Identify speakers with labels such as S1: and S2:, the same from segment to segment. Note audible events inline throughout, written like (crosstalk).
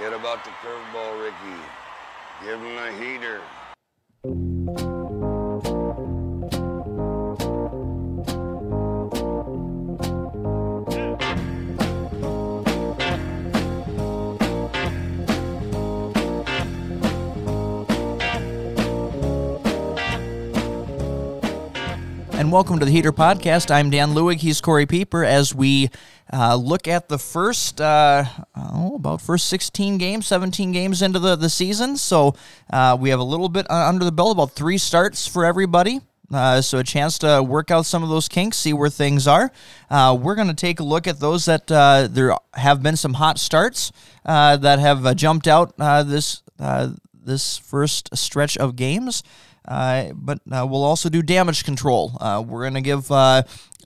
S1: Forget about the curveball, Ricky. Give him a heater.
S2: Welcome to the Heater Podcast. I'm Dan Lewig. He's Corey Pieper. As we uh, look at the first, uh, oh, about first 16 games, 17 games into the, the season, so uh, we have a little bit uh, under the belt, about three starts for everybody. Uh, so a chance to work out some of those kinks, see where things are. Uh, we're going to take a look at those that there have been some hot starts that have jumped out this this first stretch of games. Uh, but uh, we'll also do damage control. Uh, we're going to give uh,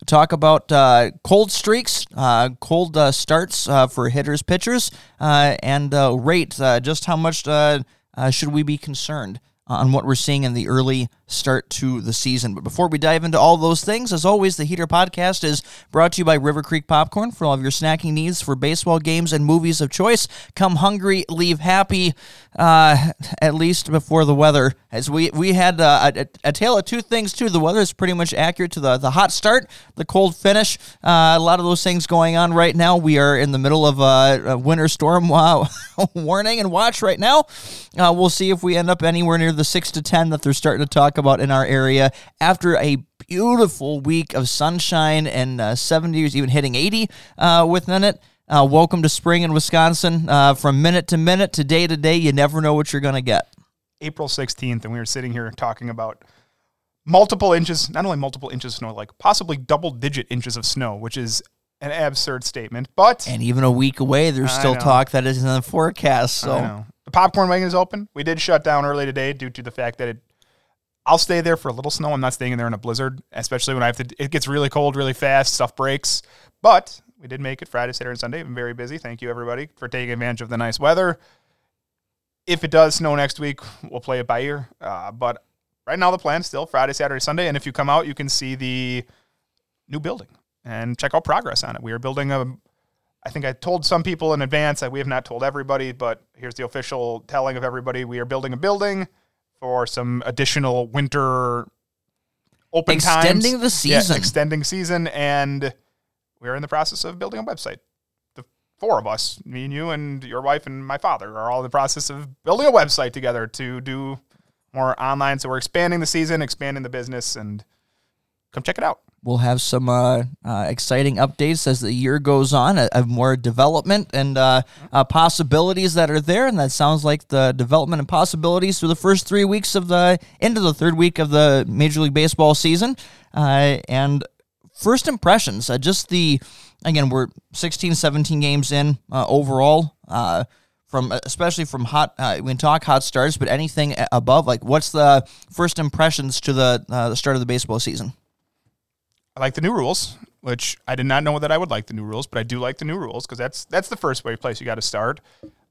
S2: talk about uh, cold streaks, uh, cold starts for hitters, pitchers, and rate. just how much should we be concerned on what we're seeing in the early start to the season. But before we dive into all those things, as always, the Heater Podcast is brought to you by River Creek Popcorn for all of your snacking needs for baseball games and movies of choice. Come hungry, leave happy, uh, at least before the weather. As we we had uh, a, a, tale of two things too. The weather is pretty much accurate to the, the hot start, the cold finish. Uh, a lot of those things going on right now. We are in the middle of a, a winter storm (laughs) uh, warning and watch right now. Uh, we'll see if we end up anywhere near the six to ten that they're starting to talk talk about in our area after a beautiful week of sunshine and uh, 70s, even hitting 80 uh, within it. Uh, welcome to spring in Wisconsin. Uh, from minute to minute, to day to day, you never know what you're going to get.
S3: April 16th, and we were sitting here talking about multiple inches, not only multiple inches of snow, like possibly double digit inches of snow, which is an absurd statement. But
S2: and even a week away, there's still talk that is in the forecast. So
S3: the popcorn wagon is open. We did shut down early today due to the fact that it I'll stay there for a little snow. I'm not staying there in a blizzard, especially when I have to. It gets really cold really fast. Stuff breaks. But we did make it Friday, Saturday, and Sunday. I'm very busy. Thank you everybody for taking advantage of the nice weather. If it does snow next week, we'll play it by ear. Uh, but right now the plan is still Friday, Saturday, Sunday. And if you come out, you can see the new building and check out progress on it. We are building a. I think I told some people in advance that we have not told everybody, but here's the official telling of everybody. We are building a building for some additional winter open time.
S2: extending
S3: times.
S2: the season,
S3: yeah, extending season, and we're in the process of building a website. The four of us, me and you, and your wife and my father, are all in the process of building a website together to do more online. So we're expanding the season, expanding the business, and come check it out
S2: we'll have some uh, uh, exciting updates as the year goes on of more development and uh, uh, possibilities that are there. And that sounds like the development and possibilities through the first three weeks of the into the third week of the Major League Baseball season. Uh, and first impressions, uh, just the again, we're 16, 17 games in overall. from especially from hot, we can talk hot starts, but anything above, like what's the first impressions to the the start of the baseball season?
S3: I like the new rules, which I did not know that I would like the new rules, but I do like the new rules because that's that's the first way place you got to start.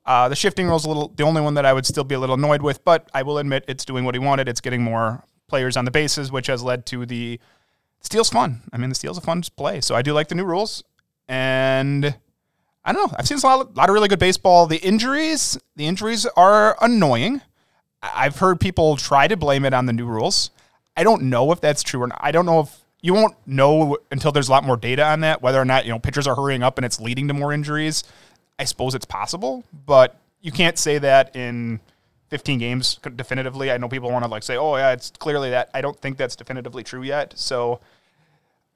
S3: Uh, the shifting rules a little the only one that I would still be a little annoyed with, but I will admit it's doing what he wanted. It's getting more players on the bases, which has led to the steal's fun. I mean, the steal's a fun play, so I do like the new rules, and I don't know. I've seen a lot, a lot of really good baseball. The injuries, the injuries are annoying. I've heard people try to blame it on the new rules. I don't know if that's true or not. I don't know if you won't know until there's a lot more data on that whether or not you know pitchers are hurrying up and it's leading to more injuries. I suppose it's possible, but you can't say that in 15 games definitively. I know people want to like say, "Oh yeah, it's clearly that." I don't think that's definitively true yet. So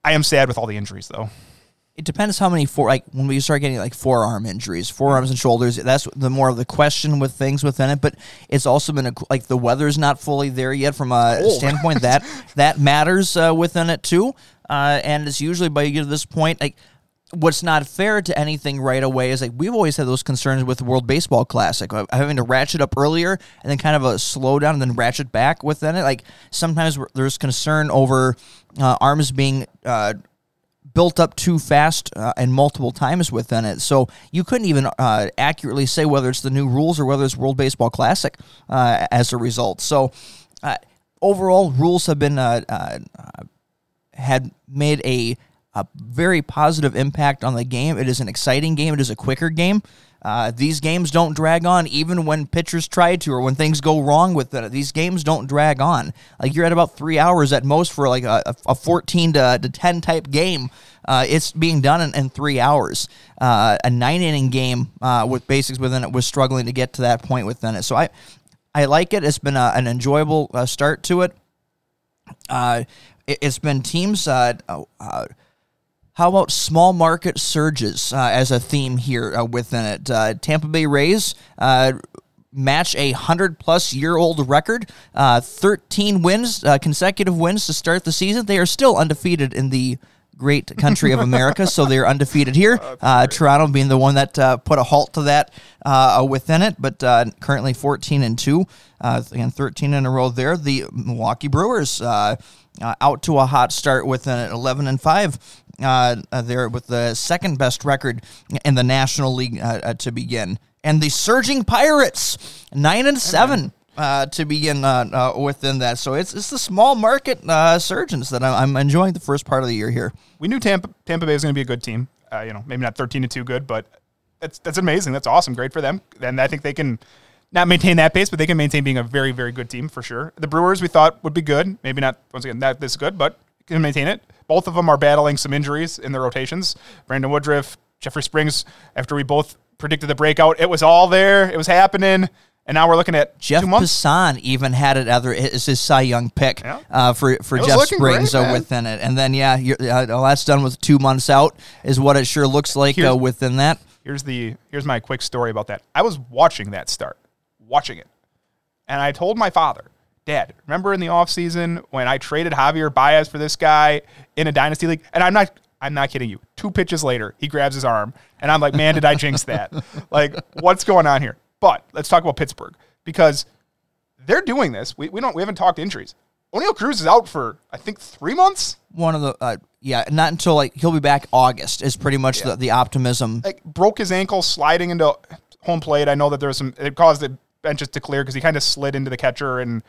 S3: I am sad with all the injuries though
S2: it depends how many for like when we start getting like forearm injuries, forearms and shoulders. That's the more of the question with things within it. But it's also been a, like the weather's not fully there yet from a oh. standpoint that (laughs) that matters uh, within it too. Uh, and it's usually by you get to this point like. What's not fair to anything right away is like we've always had those concerns with the World Baseball Classic, having to ratchet up earlier and then kind of a slowdown and then ratchet back within it. Like sometimes there's concern over uh, arms being uh, built up too fast uh, and multiple times within it. So you couldn't even uh, accurately say whether it's the new rules or whether it's World Baseball Classic uh, as a result. So uh, overall, rules have been uh, uh, had made a, a very positive impact on the game. It is an exciting game. It is a quicker game. Uh, these games don't drag on even when pitchers try to or when things go wrong with it. These games don't drag on. Like you're at about three hours at most for like a, a 14 to, to 10 type game. Uh, it's being done in, in three hours. Uh, a nine inning game uh, with basics within it was struggling to get to that point within it. So I, I like it. It's been a, an enjoyable uh, start to it. Uh, it has been teams. Uh, uh, how about small market surges uh, as a theme here uh, within it? Uh, Tampa Bay Rays match a hundred plus year old record. Uh, 13 wins, uh, consecutive wins to start the season. They are still undefeated in the great country of America, so they're undefeated here. (laughs) Uh, Toronto being the one that uh, put a halt to that uh, within it, but uh, currently 14 and two, uh, and 13 in a row there. The Milwaukee Brewers uh, uh, out to a hot start with an 11 and five. Uh, uh, there with the second best record in the National League uh, uh, to begin, and the Surging Pirates nine and seven uh, to begin uh, uh, within that. So it's it's the small market uh, surgeons that I'm, I'm enjoying the first part of the year here.
S3: We knew Tampa Tampa Bay was going to be a good team. Uh, you know, maybe not 13 to 2 good, but that's that's amazing. That's awesome. Great for them. And I think they can not maintain that pace, but they can maintain being a very very good team for sure. The Brewers we thought would be good. Maybe not once again that this good, but can maintain it. Both of them are battling some injuries in their rotations. Brandon Woodruff, Jeffrey Springs. After we both predicted the breakout, it was all there. It was happening. And now we're looking at
S2: Jeff
S3: two months.
S2: Passan even had it other as his Cy Young pick
S3: Yeah.
S2: uh, for for Jeff Springs
S3: great,
S2: uh, within it, and then yeah, you're, uh, well, that's done with two months out is what it sure looks like uh, within that.
S3: here's the here's my quick story about that. I was watching that start, watching it, and I told my father, "Dad, remember in the offseason when I traded Javier Baez for this guy in a dynasty league?" And I'm not I'm not kidding you. Two pitches later, he grabs his arm, and I'm like, "Man, did I jinx that? (laughs) like, what's going on here?" But let's talk about Pittsburgh because they're doing this. We, we don't we haven't talked injuries. Oneil Cruz is out for I think three months.
S2: One of the uh, yeah, not until like he'll be back August is pretty much the, the optimism.
S3: like broke his ankle sliding into home plate. I know that there was some it caused the benches to clear because he kind of slid into the catcher and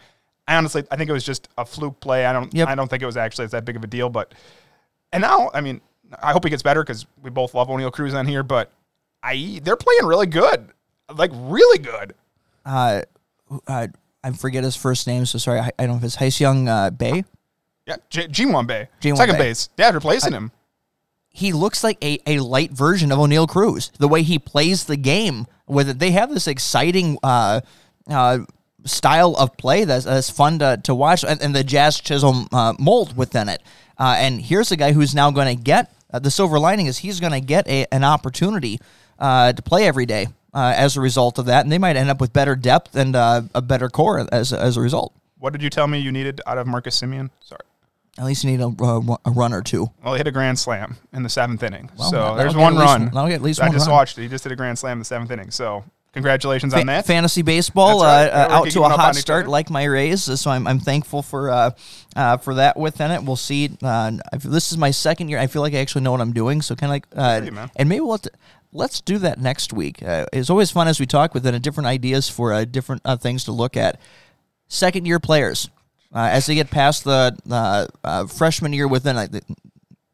S3: I honestly I think it was just a fluke play. I don't
S2: Yep.
S3: I don't think it was actually that big of a deal, but and now I mean I hope he gets better because we both love Oneil Cruz on here, but I they're playing really good, like really good.
S2: Uh, uh, I forget his first name, so sorry. I, I don't know if it's Heis Young uh, Bay.
S3: Yeah, G- Ji-hwan Bae,
S2: Ji-hwan
S3: second
S2: Bae.
S3: base. Yeah, replacing him.
S2: he looks like a, a light version of Oneil Cruz. The way he plays the game with it, they have this exciting uh, uh, style of play that's, that's fun to, to watch, and, and the Jazz Chisholm uh, mold within it. Uh, and here's a guy who's now going to get uh, the silver lining is he's going to get a, an opportunity uh, to play every day uh, as a result of that, and they might end up with better depth and uh, a better core as as a result.
S3: What did you tell me you needed out of Marcus Semien? Sorry.
S2: At least you need a, a, run or two.
S3: Well, he hit a grand slam in the seventh inning.
S2: Well,
S3: so there's one
S2: least
S3: run.
S2: one- that'll get at least
S3: I
S2: one
S3: just watched it. He just hit a grand slam in the seventh inning. So congratulations on that.
S2: fantasy baseball
S3: right.
S2: uh, uh, out to a hot start
S3: other.
S2: like my Rays, so I'm, I'm thankful for uh, uh, for that within it. We'll see. Uh, this is my second year. I feel like I actually know what I'm doing. So kind of like, uh, and maybe we'll let's, let's do that next week. Uh, it's always fun as we talk within uh, different ideas for uh, different uh, things to look at. Second year players, uh, as they get past the uh, uh, freshman year within,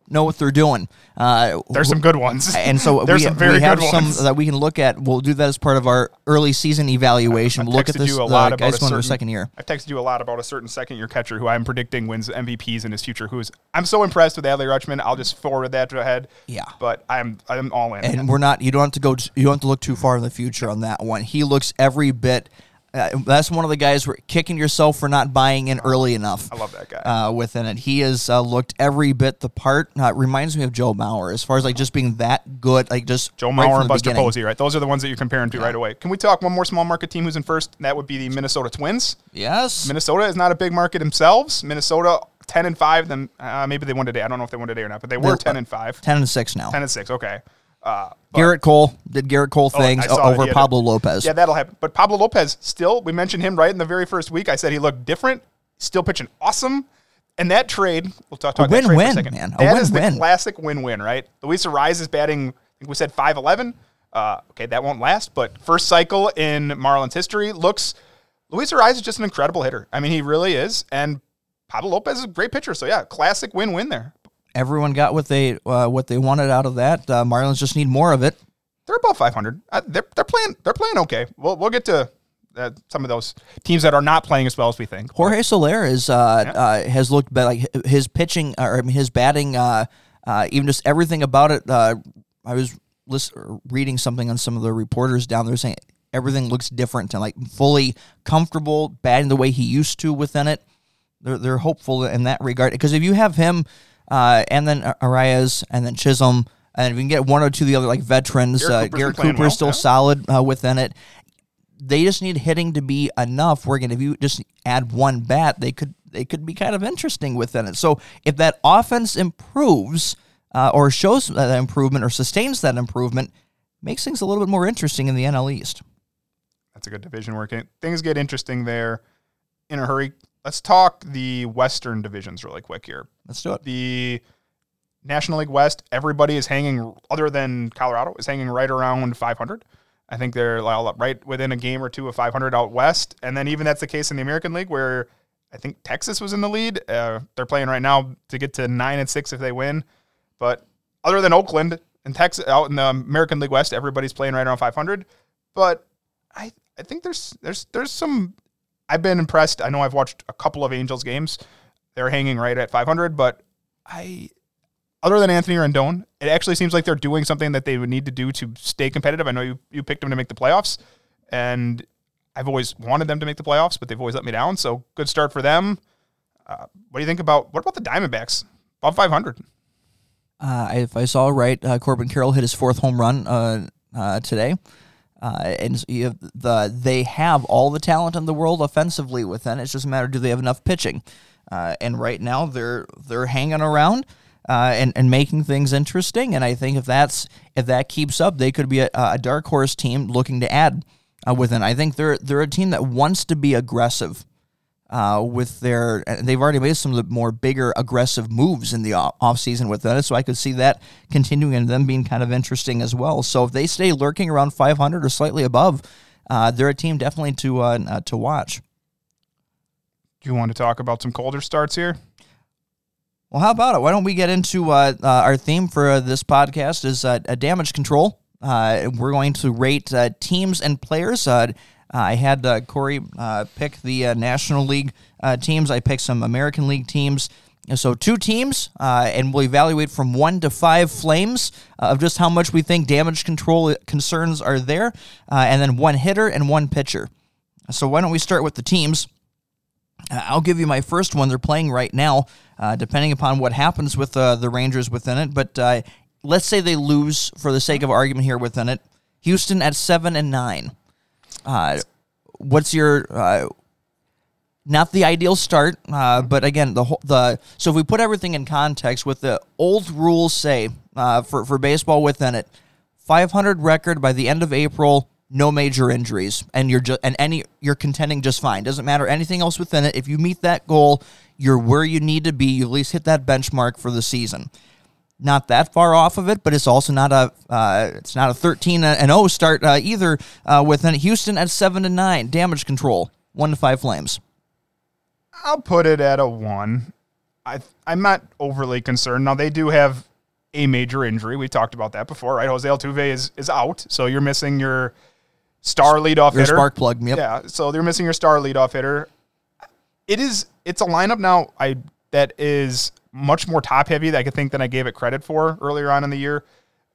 S2: know what they're doing. Uh,
S3: There's some good ones. (laughs)
S2: and so
S3: there's
S2: we,
S3: some very
S2: we have
S3: good
S2: some
S3: ones.
S2: that we can look at. We'll do that as part of our early season evaluation.
S3: I've
S2: We'll look at this
S3: you a
S2: the
S3: lot about
S2: guys going to second year.
S3: I've texted you a lot about a certain second year catcher who I'm predicting wins MVPs in his future. Who's I'm so impressed with Adley Rutschman. I'll just forward that to ahead.
S2: Yeah.
S3: But I'm I'm all in.
S2: And we're not. You don't have to go. You don't have to look too far in the future on that one. He looks every bit. Uh, that's one of the guys where kicking yourself for not buying in early enough.
S3: I love that guy.
S2: Uh, within it, he has uh, looked every bit the part. Uh, it reminds me of Joe Mauer as far as like just being that good. Like just
S3: Joe
S2: right
S3: Mauer and Buster
S2: beginning.
S3: Posey, right? Those are the ones that you're comparing to right away. Can we talk one more small market team who's in first? That would be the Minnesota Twins.
S2: Yes.
S3: Minnesota is not a big market themselves. Minnesota ten and five. Then uh, maybe they won today. I don't know if they won today or not, but they were
S2: They're-
S3: ten and five.
S2: Ten and six now.
S3: Ten and six. Okay. Uh,
S2: Gerrit Cole did Gerrit Cole
S3: Oh,
S2: things
S3: that
S2: over Pablo Lopez.
S3: Yeah, that'll happen. But Pablo Lopez still, we mentioned him right in the very first week. I said he looked different, still pitching awesome. And that trade, we'll talk, talk about that trade for a second.
S2: man. A
S3: That is
S2: win-win.
S3: the classic win-win, right? Luis Arraez is batting, I think we said 5'11". Uh, okay, that won't last, but first cycle in Marlins history looks, Luis Arraez is just an incredible hitter. I mean, he really is. And Pablo Lopez is a great pitcher. So yeah, classic win-win there.
S2: Everyone got what they uh, what they wanted out of that. Uh, Marlins just need more of it.
S3: they're above 500. Uh, they're they're playing they're playing okay. We'll we'll get to uh, some of those teams that are not playing as well as we think.
S2: Jorge Soler is uh, uh, has looked like his pitching or I mean, his batting, uh, uh, even just everything about it. Uh, I was list- reading something on some of the reporters down there saying everything looks different and like fully comfortable batting the way he used to within it. They're they're hopeful in that regard because if you have him uh, and then Arraez and then Chisholm. And if you can get one or two of the other like veterans,
S3: Garrett
S2: uh, Garrett Cooper is
S3: well,
S2: still
S3: yeah.
S2: solid uh, within it they just need hitting to be enough. Where again, if you just add one bat, they could they could be kind of interesting within it. So if that offense improves uh, or shows that improvement or sustains that improvement, makes things a little bit more interesting in the NL East.
S3: That's a good division working. Things get interesting there in a hurry. Let's talk the Western divisions really quick here.
S2: Let's do it.
S3: The National League West, everybody is hanging, other than Colorado, is hanging right around 500. I think they're right within a game or two of 500 out west. And then even that's the case in the American League, where I think Texas was in the lead. Uh, they're playing right now to get to nine and six if they win. But other than Oakland and Texas out in the American League West, everybody's playing right around 500. But I I think there's there's there's some. I've been impressed. I know I've watched a couple of Angels games. They're hanging right at 500, but I other than Anthony Rendon, it actually seems like they're doing something that they would need to do to stay competitive. I know you, you picked them to make the playoffs, and I've always wanted them to make the playoffs, but they've always let me down. So good start for them. Uh, what do you think about what about the Diamondbacks? Above 500.
S2: Uh, if I saw right, uh, Corbin Carroll hit his fourth home run uh, uh, today. Uh, and you have the they have all the talent in the world offensively within. It's just a matter do they have enough pitching? Uh, and right now they're they're hanging around uh, and and making things interesting. And I think if that's if that keeps up, they could be a, a dark horse team looking to add uh, within. I think they're they're a team that wants to be aggressive uh, with their they've already made some of the more bigger aggressive moves in the off offseason with that. So I could see that continuing and them being kind of interesting as well. So if they stay lurking around 500 or slightly above, uh, they're a team definitely to uh, uh, to watch.
S3: Do you want to talk about some colder starts here?
S2: Well, how about it? Why don't we get into uh, uh, our theme for uh, this podcast is uh, a damage control. Uh, we're going to rate uh, teams and players. Uh, I had uh, Corey uh, pick the National League teams. I picked some American League teams. So two teams, uh, and we'll evaluate from one to five flames uh, of just how much we think damage control concerns are there, uh, and then one hitter and one pitcher. So why don't we start with the teams? I'll give you my first one. They're playing right now, depending upon what happens with the Rangers within it. But let's say they lose for the sake of argument here within it. Houston at seven and nine. Uh, what's your uh, not the ideal start, uh, but again, the whole, the so if we put everything in context, with the old rules say uh, for for baseball within it, 500 record by the end of April, no major injuries, and you're just and any you're contending just fine. Doesn't matter anything else within it. If you meet that goal, you're where you need to be. You at least hit that benchmark for the season. Not that far off of it, but it's also not a uh, it's not a 13 and 0 start uh, either. Uh, within Houston at seven to nine, damage control one to five flames.
S3: I'll put it at a one. I I'm not overly concerned. Now they do have a major injury. We talked about that before, right? Jose Altuve is is out, so you're missing your star leadoff
S2: Your
S3: hitter.
S2: spark plug. Yep.
S3: Yeah, so they're missing your star leadoff hitter. It is it's a lineup now I that is much more top heavy I could think than I gave it credit for earlier on in the year.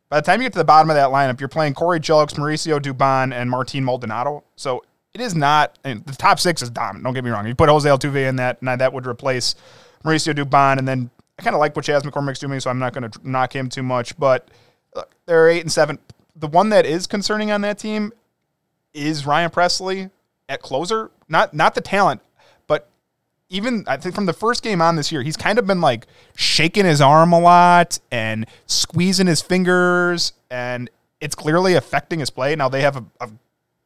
S3: By the time you get to the bottom of that lineup, you're playing Corey Julks, Mauricio Dubon, and Martin Maldonado. So it is not and the top six is dominant. Don't get me wrong. You put Jose Altuve in that, and that would replace Mauricio Dubon, and then I kind of like what Chas McCormick's doing, so I'm not going to knock him too much. But look, they're eight and seven. The one that is concerning on that team is Ryan Pressly at closer. Not not the talent, even I think from the first game on this year, he's kind of been like shaking his arm a lot and squeezing his fingers, and it's clearly affecting his play. Now they have a, a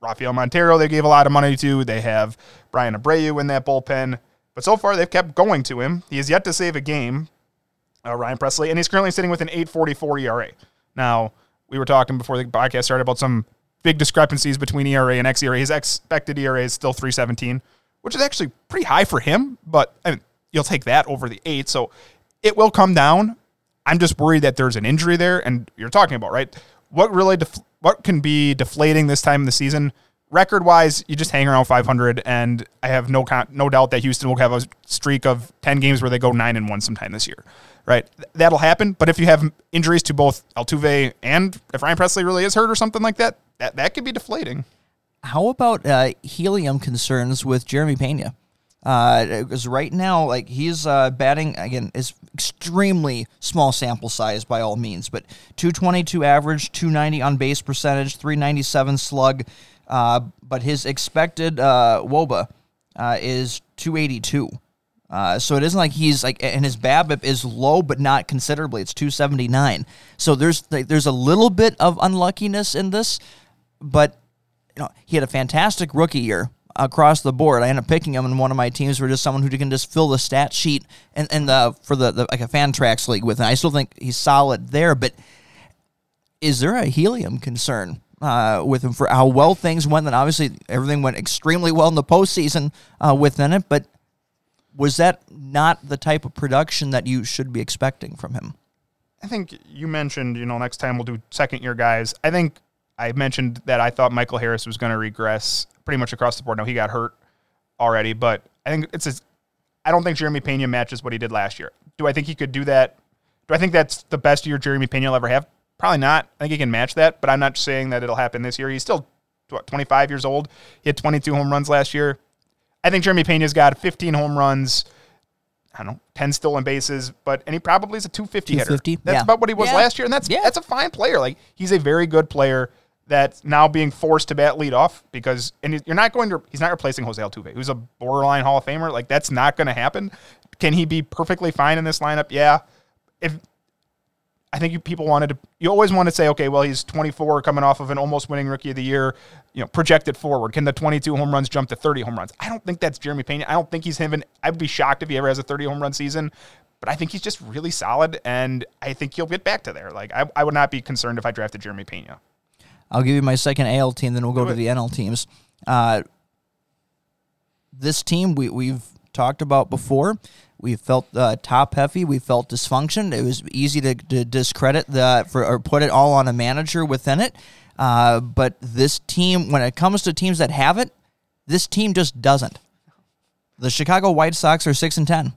S3: Rafael Montero they gave a lot of money to. They have Bryan Abreu in that bullpen. But so far, they've kept going to him. He has yet to save a game, uh, Ryan Pressly, and he's currently sitting with an 844 ERA. Now, we were talking before the podcast started about some big discrepancies between ERA and xERA. His expected ERA is still 317, which is actually pretty high for him, but I mean, you'll take that over the eight. So it will come down. I'm just worried that there's an injury there, and you're talking about, right? What really def- what can be deflating this time in the season. Record wise, you just hang around 500, and I have no con- no doubt that Houston will have a streak of 10 games where they go nine and one sometime this year. Right, Th- that'll happen. But if you have injuries to both Altuve and if Ryan Pressly really is hurt or something like that, that that could be deflating.
S2: How about uh, helium concerns with Jeremy Pena? Because right now, like he's uh, batting again, is extremely small sample size by all means, but 222 average, 290 on base percentage, 397 slug, uh, but his expected uh, WOBA uh, is 282. Uh, so it isn't like he's like, and his BABIP is low, but not considerably. It's 279. So there's there's a little bit of unluckiness in this, but you know, he had a fantastic rookie year across the board. I ended up picking him in one of my teams for just someone who can just fill the stat sheet and, and the for the, the like a Fantrax league with. And I still think he's solid there, but is there a helium concern uh, with him for how well things went? Then obviously everything went extremely well in the postseason uh, within it, but was that not the type of production that you should be expecting from him?
S3: I think you mentioned, you know, next time we'll do second year guys. I think I mentioned that I thought Michael Harris was going to regress pretty much across the board. Now he got hurt already, but I think it's a, I don't think Jeremy Pena matches what he did last year. Do I think he could do that? Do I think that's the best year Jeremy Pena will ever have? Probably not. I think he can match that, but I'm not saying that it'll happen this year. He's still what, 25 years old. He had 22 home runs last year. I think Jeremy Pena's got 15 home runs. I don't know, 10 stolen bases, but and he probably is a 250,
S2: 250,
S3: hitter. That's
S2: yeah.
S3: about what he was
S2: Yeah.
S3: last year, and that's
S2: Yeah.
S3: that's a fine player. Like he's a very good player that's now being forced to bat leadoff because and you're not going to he's not replacing Jose Altuve, who's a borderline Hall of Famer. Like that's not going to happen. Can he be perfectly fine in this lineup? Yeah. If I think you people wanted to. You always want to say, okay, well, he's 24, coming off of an almost winning Rookie of the Year. You know, project it forward. Can the 22 home runs jump to 30 home runs? I don't think that's Jeremy Pena. I don't think he's. And I'd be shocked if he ever has a 30 home run season. But I think he's just really solid, and I think he'll get back to there. Like I, I would not be concerned if I drafted Jeremy Pena.
S2: I'll give you my second AL team, then we'll go to the NL teams. Uh, this team we, we've talked about before. We felt uh, top heavy. We felt dysfunction. It was easy to, to discredit the for or put it all on a manager within it. Uh, but this team, when it comes to teams that have it, this team just doesn't. The Chicago White Sox are six and ten,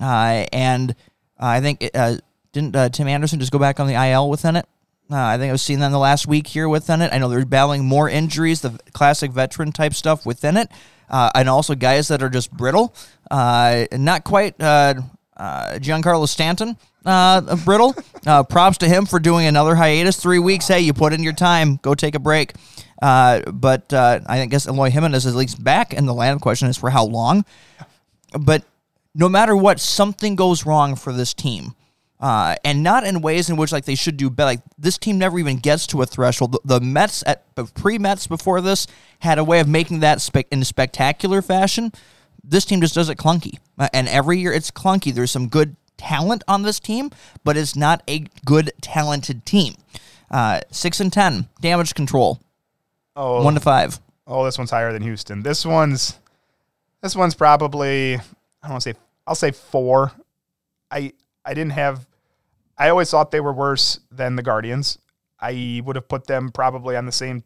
S2: uh, and I think it, uh, didn't uh, Tim Anderson just go back on the IL within it? Uh, I think I've seen that in the last week here within it. I know they're battling more injuries, the classic veteran type stuff within it, uh, and also guys that are just brittle. Uh, not quite uh, uh, Giancarlo Stanton uh, brittle. (laughs) Uh, props to him for doing another hiatus. Three weeks. Hey, you put in your time. Go take a break. Uh, but uh, I guess Eloy Jimenez is at least back, and the land question is for how long. But no matter what, something goes wrong for this team. Uh, and not in ways in which like they should do better. Like this team never even gets to a threshold. The, the Mets at pre Mets before this had a way of making that spec in a spectacular fashion. This team just does it clunky, Uh, and every year it's clunky. There's some good talent on this team, but it's not a good talented team. Uh, six and ten damage control,
S3: Oh,
S2: one to five.
S3: Oh, this one's higher than Houston. This one's this one's probably I don't want to say I'll say four. I I didn't have I always thought they were worse than the Guardians. I would have put them probably on the same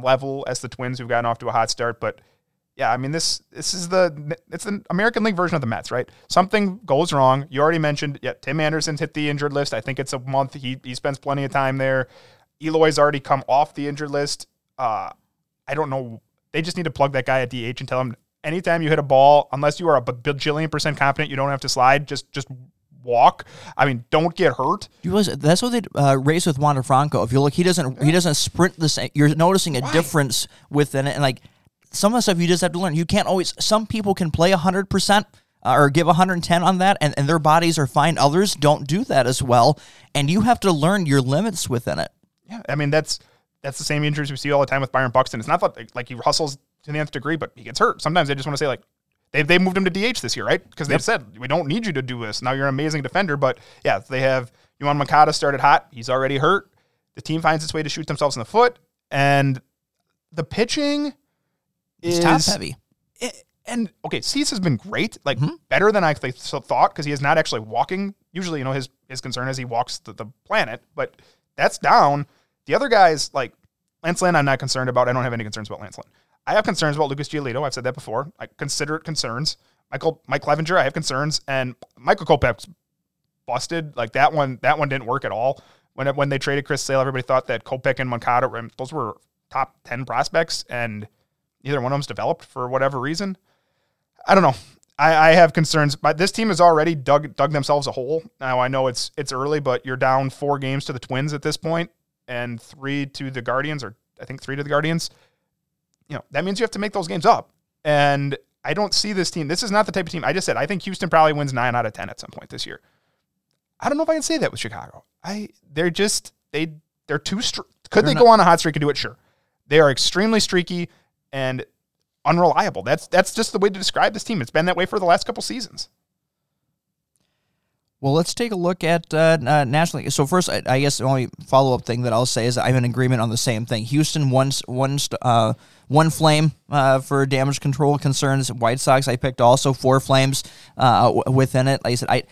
S3: level as the Twins who've gotten off to a hot start, but yeah, I mean this this is the it's the American League version of the Mets, right? Something goes wrong. You already mentioned, yeah, Tim Anderson's hit the injured list. I think it's a month. He he spends plenty of time there. Eloy's already come off the injured list. Uh, I don't know. They just need to plug that guy at DH and tell him anytime you hit a ball, unless you are a bajillion percent confident you don't have to slide, just just walk. I mean, don't get hurt.
S2: You realize that's what they uh, race with Wander Franco. If you look, he doesn't he doesn't sprint the same. You're noticing a difference within it, and like some of the stuff you just have to learn. You can't always. Some people can play hundred percent uh, or give 110 on that, and, and their bodies are fine. Others don't do that as well, and you have to learn your limits within it.
S3: Yeah, I mean that's that's the same injuries we see all the time with Byron Buxton. It's not that like he hustles to the nth degree, but he gets hurt. Sometimes they just want to say like they they moved him to DH this year, right? Because they've said we don't need you to do this. Now you're an amazing defender, but yeah, they have Yoán Moncada started hot. He's already hurt. The team finds its way to shoot themselves in the foot, and the pitching
S2: It's
S3: is
S2: top heavy.
S3: it- and okay, Cease has been great, like mm-hmm. better than I th- thought because he is not actually walking. Usually, you know, his his concern is he walks the, the planet, but that's down. The other guys, like Lance Lynn, I'm not concerned about. I don't have any concerns about Lance Lynn. I have concerns about Lucas Giolito. I've said that before. I consider it concerns. Michael Mike Clevinger, I have concerns, and Michael Kopech's busted. Like that one, that one didn't work at all. When when they traded Chris Sale, everybody thought that Kopech and Moncada, those were top ten prospects, and neither one of them's developed for whatever reason. I don't know. I, I have concerns, but this team has already dug dug themselves a hole. Now I know it's it's early, but you're down four games to the Twins at this point, and three to the Guardians, or I think three to the Guardians. You know that means you have to make those games up, and I don't see this team. This is not the type of team. I just said I think Houston probably wins nine out of ten at some point this year. I don't know if I can say that with Chicago. I they're just they they're too. Str- could they're they not- go on a hot streak and do it? Sure. They are extremely streaky and unreliable. That's that's just the way to describe this team. It's been that way for the last couple seasons.
S2: Well, let's take a look at uh, uh, National League. So first, I, I, guess the only follow up thing that I'll say is I'm in agreement on the same thing. Houston one one uh, one flame uh, for damage control concerns. White Sox I picked also four flames uh, within it. Like I said, I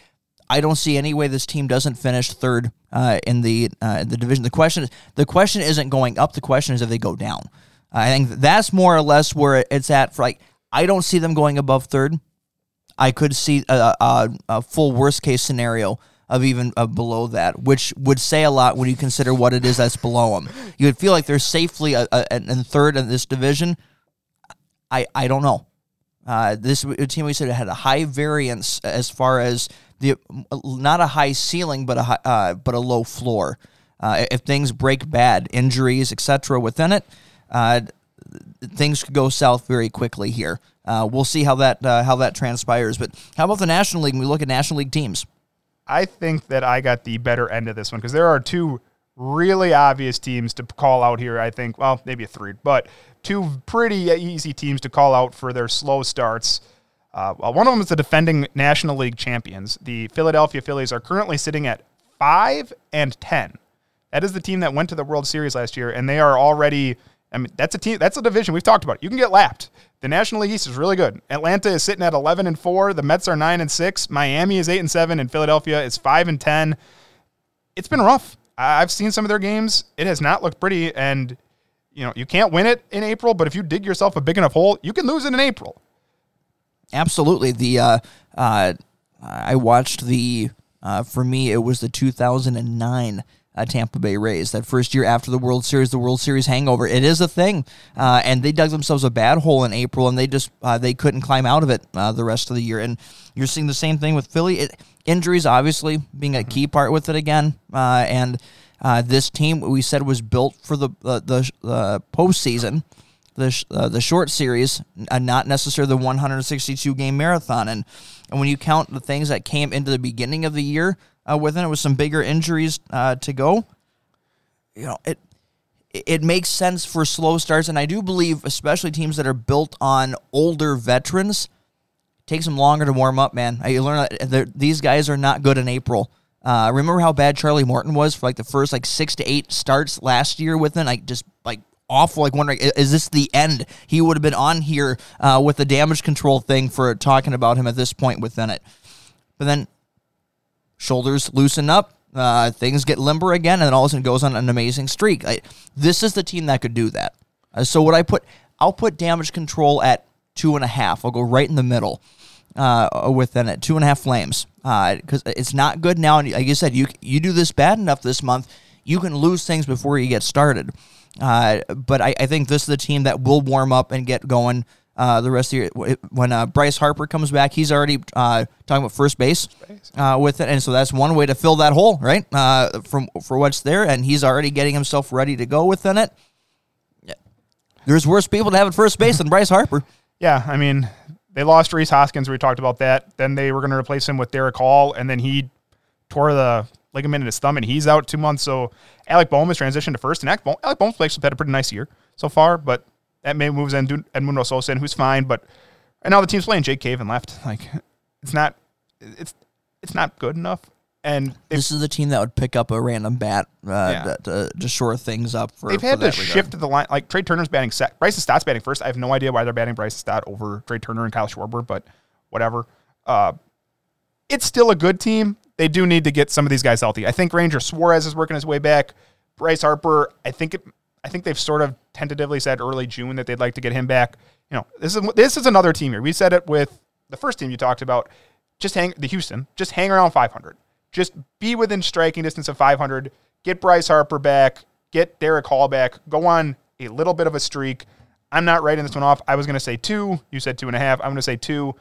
S2: I don't see any way this team doesn't finish third uh, in the the division. The question is the question isn't going up. The question is if they go down. I think that's more or less where it's at. For like I don't see them going above third. I could see a, a, a full worst case scenario of even uh, below that, which would say a lot when you consider what it is that's below them. You would feel like they're safely a, a, in third in this division. I I don't know. Uh, this team we said had a high variance as far as the not a high ceiling, but a high, uh, but a low floor. Uh, if things break bad, injuries, etc., within it, uh, things could go south very quickly here. Uh, we'll see how that uh, how that transpires. But how about the National League? When we look at National League teams.
S3: I think that I got the better end of this one because there are two really obvious teams to call out here. I think, well, maybe a three, but two pretty easy teams to call out for their slow starts. Uh, well, one of them is the defending National League champions. The Philadelphia Phillies are currently sitting at five and ten. That is the team that went to the World Series last year, and they are already I mean, that's a team. That's a division we've talked about. You can get lapped. The National League East is really good. Atlanta is sitting at 11 and four. The Mets are nine and six. Miami is eight and seven, and Philadelphia is five and ten. It's been rough. I've seen some of their games. It has not looked pretty, and you know you can't win it in April. But if you dig yourself a big enough hole, you can lose it in April.
S2: Absolutely. The uh, uh, I watched the uh, for me it was the 2009 uh, Tampa Bay Rays. That first year after the World Series, the World Series hangover, it is a thing, uh, and they dug themselves a bad hole in April, and they just uh, they couldn't climb out of it uh, the rest of the year. And you're seeing the same thing with Philly. It, injuries, obviously, being a key part with it again, uh, and uh, this team we said was built for the the, the postseason. The, sh- the short series, and not necessarily the 162 game marathon. And, and when you count the things that came into the beginning of the year, uh, within it with some bigger injuries uh, to go. You know, it it makes sense for slow starts, and I do believe, especially teams that are built on older veterans, takes them longer to warm up. Man, you learn that these guys are not good in April. Uh, remember how bad Charlie Morton was for like the first like six to eight starts last year within like just like awful. Like wondering, is this the end? He would have been on here uh, with the damage control thing for talking about him at this point within it. But then shoulders loosen up, uh, things get limber again, and then all of a sudden goes on an amazing streak. I, this is the team that could do that. Uh, so what I put, I'll put damage control at two and a half. I'll go right in the middle uh, within it, two and a half flames, because uh, it's not good now. And like you said, you you do this bad enough this month, you can lose things before you get started. Uh, but I, I think this is the team that will warm up and get going uh, the rest of the year. When uh, Bryce Harper comes back, he's already uh, talking about first base uh, with it, and so that's one way to fill that hole, right? Uh, from for what's there, and he's already getting himself ready to go within it. There's worse people to have at first base than Bryce Harper. (laughs)
S3: Yeah, I mean, they lost Rhys Hoskins. We talked about that. Then they were going to replace him with Darick Hall, and then he tore the ligament in his thumb, and he's out two months. So Alec Bohm has transitioned to first, and Alec Bohm, Alec Bohm's actually had a pretty nice year so far, but that may moves Edmundo Sosa in, who's fine, but and now the team's playing Jake Cave and left. Like it's not it's it's not good enough. And
S2: this is the team that would pick up a random bat uh, yeah. to, to, shore things up. For
S3: they've had to shift the line. Like Trea Turner's batting set. Bryson Stott's batting first. I have no idea why they're batting Bryson Stott over Trea Turner and Kyle Schwarber, but whatever. Uh, it's still a good team. They do need to get some of these guys healthy. I think Ranger Suarez is working his way back. Bryce Harper, I think it, I think they've sort of tentatively said early June that they'd like to get him back. You know, this is this is another team here. We said it with the first team you talked about. Just hang the Houston. Just hang around 500. Just be within striking distance of 500. Get Bryce Harper back. Get Darick Hall back. Go on a little bit of a streak. I'm not writing this one off. I was going to say two. You said two and a half. I'm going to say two.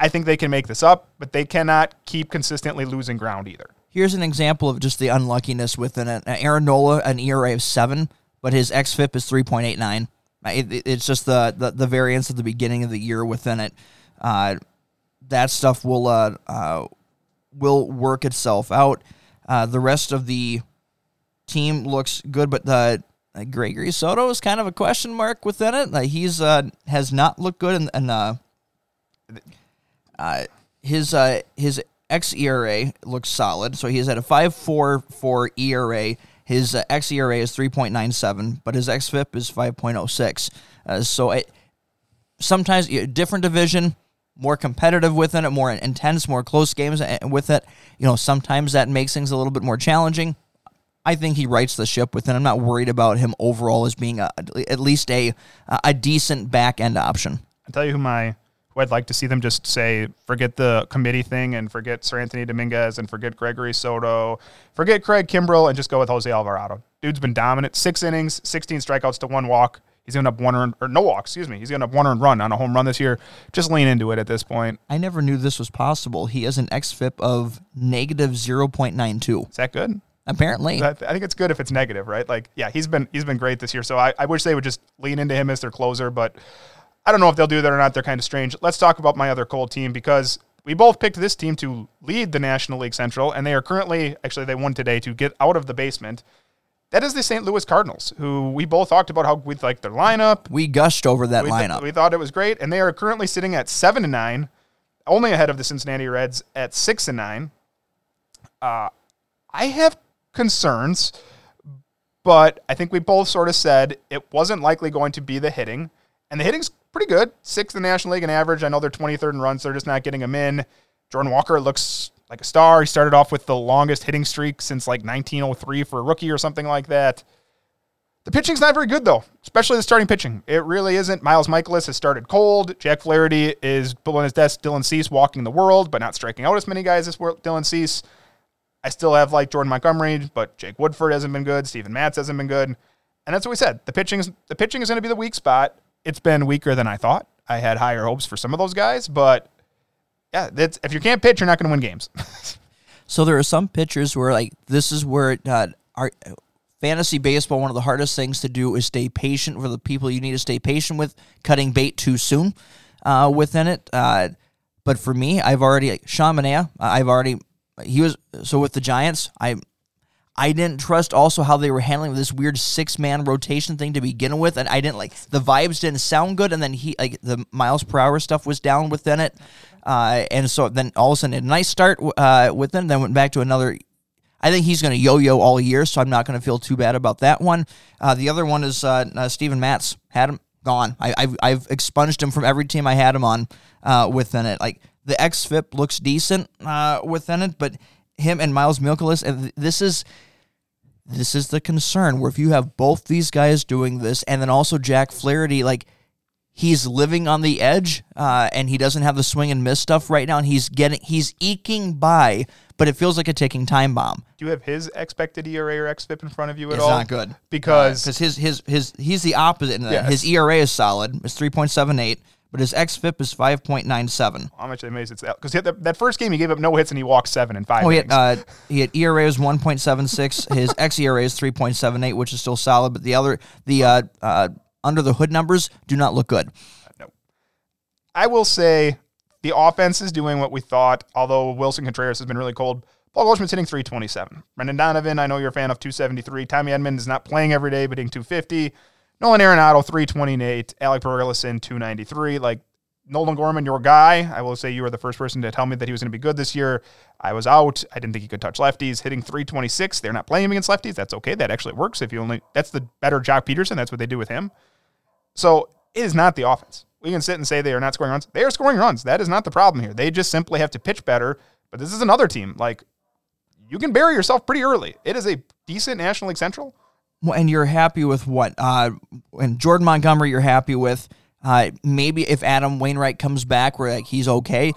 S3: I think they can make this up, but they cannot keep consistently losing ground either.
S2: Here's an example of just the unluckiness within it. Aaron Nola, an ERA of seven, but his xFIP is 3.89. It, it's just the, the, the variance at the beginning of the year within it. Uh, that stuff will uh, uh, will work itself out. Uh, the rest of the team looks good, but the uh, Gregory Soto is kind of a question mark within it. Uh, he's has not looked good, and, his his xERA looks solid. So he's at a 5.44 ERA. His uh, xERA is 3.97, but his xFIP is 5.06. Uh, so it, sometimes different division, more competitive within it, more intense, more close games uh, with it. You know, sometimes that makes things a little bit more challenging. I think he rights the ship within. I'm not worried about him overall as being a, at least a a decent back end option.
S3: I'll tell you who my I'd like to see them just say, forget the committee thing and forget Seranthony Dominguez and forget Gregory Soto, forget Craig Kimbrel and just go with Jose Alvarado. Dude's been dominant. Six innings, 16 strikeouts to one walk. He's going to have one earned, or no walk, excuse me. He's going to have one earned run on a home run this year. Just lean into it at this point.
S2: I never knew this was possible. He has an XFIP of negative 0.92.
S3: Is that good?
S2: Apparently,
S3: I think it's good if it's negative, right? Like, yeah, he's been he's been great this year. So I, I wish they would just lean into him as their closer, but I don't know if they'll do that or not. They're kind of strange. Let's talk about my other cold team because we both picked this team to lead the National League Central, and they are currently, actually, they won today to get out of the basement. That is the St. Louis Cardinals, who we both talked about how we like their lineup.
S2: We gushed over that
S3: we
S2: lineup.
S3: Th- we thought it was great, and they are currently sitting at seven and nine, only ahead of the Cincinnati Reds at six and nine. Uh, I have concerns, but I think we both sort of said it wasn't likely going to be the hitting, and the hitting's pretty good. Sixth in the National League in average. I know they're 23rd in runs. They're just not getting them in. Jordan Walker looks like a star. He started off with the longest hitting streak since like 1903 for a rookie or something like that. The pitching's not very good though, especially the starting pitching. It really isn't. Miles Mikolas has started cold. Jack Flaherty is pulling his desk. Dylan Cease walking the world, but not striking out as many guys as Dylan Cease. I still have like Jordan Montgomery, but Jake Woodford hasn't been good. Steven Matz hasn't been good. And that's what we said. The pitching is the pitching is going to be the weak spot it's been weaker than I thought. I had higher hopes for some of those guys, but yeah, that's if you can't pitch, you're not going to win games. (laughs)
S2: so there are some pitchers where like this is where uh, our fantasy baseball one of the hardest things to do is stay patient for the people you need to stay patient with. Cutting bait too soon uh, within it. Uh, but for me, I've already Sean Manaea. I've already he was so with the Giants. I I didn't trust also how they were handling this weird six man rotation thing to begin with, and I didn't like the vibes didn't sound good, and then he like the miles per hour stuff was down within it, uh, and so then all of a sudden a nice start uh, within, then went back to another. I think he's going to yo-yo all year, so I'm not going to feel too bad about that one. Uh, the other one is uh, uh, Steven Matz had him gone. I, have I've expunged him from every team I had him on uh, within it. Like the xFIP looks decent uh, within it, but him and Miles Mikolas, and this is this is the concern where if you have both these guys doing this and then also Jack Flaherty, like he's living on the edge uh, and he doesn't have the swing and miss stuff right now and he's getting he's eking by but it feels like a ticking time bomb.
S3: Do you have his expected era or xfip in front of you at
S2: it's
S3: all?
S2: it's not good.
S3: Because
S2: because uh, his his his he's the opposite yes. his era is solid. It's 3.78 but his xFIP is 5.97.
S3: How much amazed it's that? Because that first game he gave up no hits and he walked seven and five.
S2: Oh, he had, uh, he had ERA was 1.76. his xERA is 3.78, which is still solid. But the other, the uh, uh, under the hood numbers do not look good.
S3: no. I will say the offense is doing what we thought, although Willson Contreras has been really cold. Paul Goldschmidt's hitting 327. Brendan Donovan, I know you're a fan of 273. Tommy Edman is not playing every day, but hitting 250. Nolan Arenado, 328. Alec Burleson, 293. Like, Nolan Gorman, your guy. I will say you were the first person to tell me that he was going to be good this year. I was out. I didn't think he could touch lefties. Hitting 326. They're not playing him against lefties. That's okay. That actually works. If you only, that's the better Joc Pederson. That's what they do with him. So it is not the offense. We can sit and say they are not scoring runs. They are scoring runs. That is not the problem here. They just simply have to pitch better. But this is another team. Like, you can bury yourself pretty early. It is a decent National League Central
S2: and you're happy with what? Uh, and Jordan Montgomery, you're happy with. Uh, maybe if Adam Wainwright comes back, where like he's okay,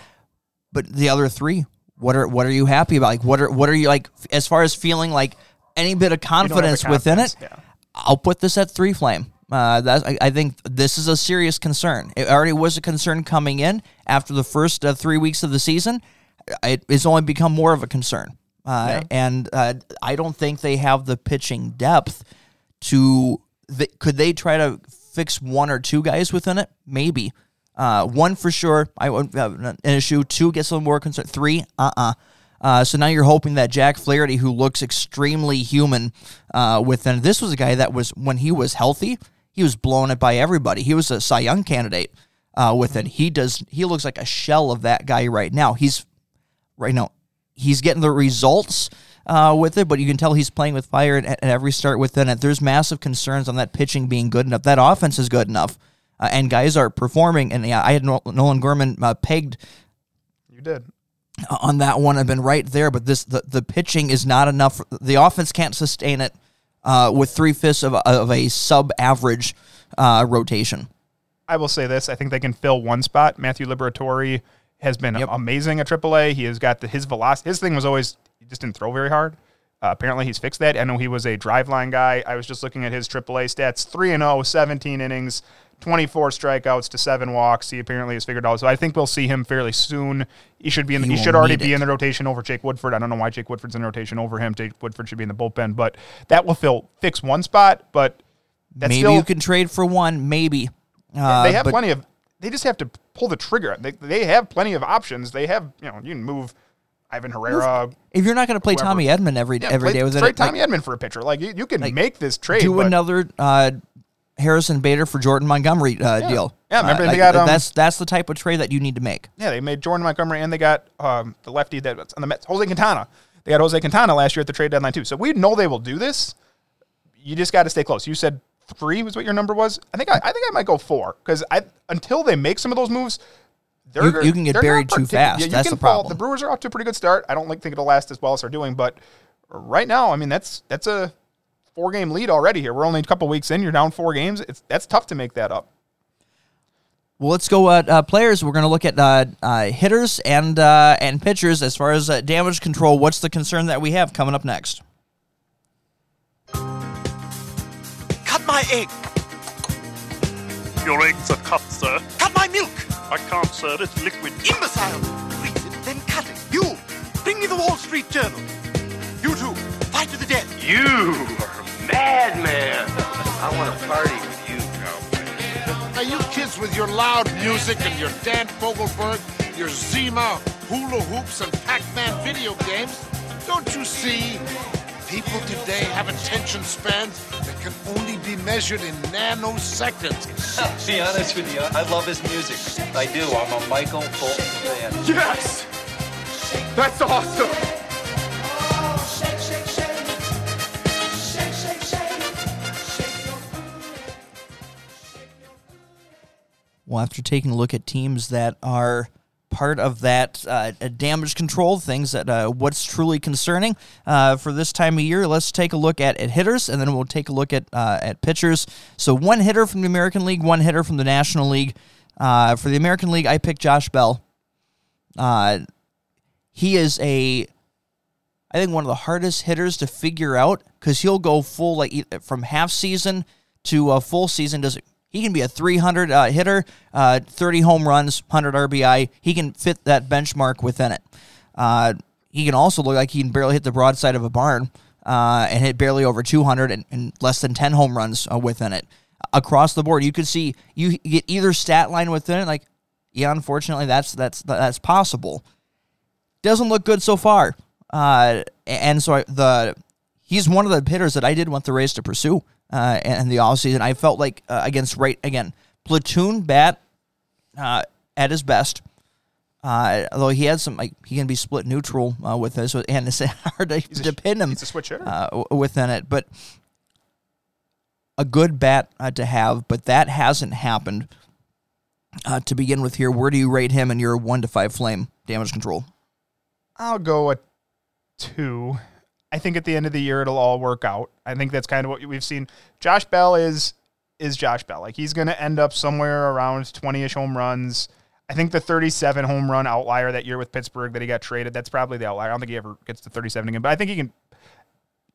S2: but the other three, what are what are you happy about? Like what are what are you like as far as feeling like any bit of
S3: You don't have the
S2: confidence within it?
S3: Yeah.
S2: I'll put this at three flame. Uh, that I, I think this is a serious concern. It already was a concern coming in after the first uh, three weeks of the season. It, it's only become more of a concern, uh, and uh, I don't think they have the pitching depth to. Th- could they try to fix one or two guys within it? Maybe. Uh, one for sure. I wouldn't have an issue. Two gets a little more concerned. Three, uh uh uh, so now you're hoping that Jack Flaherty, who looks extremely human uh, within, this was a guy that was when he was healthy, he was blowing it by everybody. He was a Cy Young candidate uh, with it. He does. He looks like a shell of that guy right now. He's right now. He's getting the results uh, with it, but you can tell he's playing with fire at, at every start within it. There's massive concerns on that pitching being good enough. That offense is good enough, uh, and guys are performing. And yeah, I had Nolan Gorman uh, pegged
S3: You did.
S2: on that one. I've been right there, but this the, the pitching is not enough. The offense can't sustain it uh, with three fifths of, a- of a sub average uh, rotation.
S3: I will say this: I think they can fill one spot. Matthew Liberatore has been
S2: Yep.
S3: amazing at AAA. He has got the, his velocity. His thing was always he just didn't throw very hard. Uh, apparently, he's fixed that. I know he was a Driveline guy. I was just looking at his AAA stats: three and 0, 17 innings, 24 strikeouts to seven walks. He apparently has figured out. So I think we'll see him fairly soon. He should be in. The,
S2: He
S3: he should already be
S2: it.
S3: in the rotation over Jake Woodford. I don't know why Jake Woodford's in the rotation over him. Jake Woodford should be in the bullpen, but that will fill fix one spot. But that's
S2: maybe
S3: still,
S2: you can trade for one. Maybe uh,
S3: they have plenty of. They just have to pull the trigger. They, they have plenty of options. They have you know you can move Ivan Herrera.
S2: If you're not going to play
S3: whoever.
S2: Tommy Edman every
S3: Yeah,
S2: every
S3: play-
S2: day with
S3: trade
S2: it, like,
S3: Tommy Edman for a pitcher. Like you, you can
S2: like,
S3: make this trade.
S2: do
S3: but
S2: another uh, Harrison Bader for Jordan Montgomery uh, deal.
S3: Yeah, remember
S2: Uh,
S3: they
S2: like,
S3: got, um,
S2: that's that's the type of trade that you need to make.
S3: yeah, they made Jordan Montgomery and they got um, the lefty that's on the Mets, Jose Quintana. They got Jose Quintana last year at the trade deadline too. So we know they will do this. You just got to stay close. You said three was what your number was. I think I, I think I might go four because I until they make some of those moves. They're,
S2: You- you can get buried too fast.
S3: Yeah,
S2: That's the
S3: fall-
S2: problem.
S3: The Brewers are off to a pretty good start. I don't like, think it'll last as well as they're doing, but right now, I mean, that's that's a four game lead already here. We're only a couple weeks in. You're down four games. It's that's tough to make that up.
S2: Well, let's go at uh, players. We're going to look at uh, uh, hitters and uh, and pitchers as far as uh, damage control. What's the concern that we have coming up next?
S4: My egg.
S5: Your eggs are cut, sir.
S4: Cut my milk.
S5: I can't, sir. It's liquid.
S4: Imbecile. Freeze it, then cut it. You. Bring me the Wall Street Journal. You two. Fight to the death.
S6: You are a madman. I want to party with you, cowboy.
S7: Now, you kids with your loud music and your Dan Fogelberg, your Zima, hula hoops, and Pac Man video games, don't you see? People today have attention spans that can only be measured in nanoseconds.
S6: To (laughs) be honest with you, I love his music. I do. I'm a Michael Bolton fan.
S4: Yes. That's awesome.
S2: Well, after taking a look at teams that are part of that uh, damage control things that uh, what's truly concerning uh, for this time of year. Let's take a look at, at hitters and then we'll take a look at uh, at pitchers. So one hitter from the american league one hitter from the national league. Uh, for the american league i picked josh bell. Uh, he is a I think one of the hardest hitters to figure out because he'll go full like from half season to a full season. Does he can be a 300 uh, hitter, uh, 30 home runs, 100 RBI. He can fit that benchmark within it. Uh, he can also look like he can barely hit the broadside of a barn uh, and hit barely over 200 and, and less than 10 home runs uh, within it. Across the board, you could see you get either stat line within it. Like, yeah, unfortunately, that's that's that's possible doesn't look good so far. Uh, and so I, the he's one of the hitters that I did want the Rays to pursue uh, in the offseason. I felt like uh, against right again platoon bat uh, at his best. Uh, although he had some like he can be split neutral uh, with this, and it's (laughs) hard to,
S3: a
S2: to
S3: sh-
S2: pin him
S3: he's a switch
S2: uh, within it. But a good bat uh, to have, but that hasn't happened uh, to begin with. Here, where do you rate him in your one to five flame damage control?
S3: I'll go a two. I think at the end of the year it'll all work out. I think that's kind of what we've seen. Josh Bell is is Josh Bell. Like he's going to end up somewhere around 20ish home runs. I think the 37 home run outlier that year with Pittsburgh that he got traded, that's probably the outlier. I don't think he ever gets to 37 again, but I think he can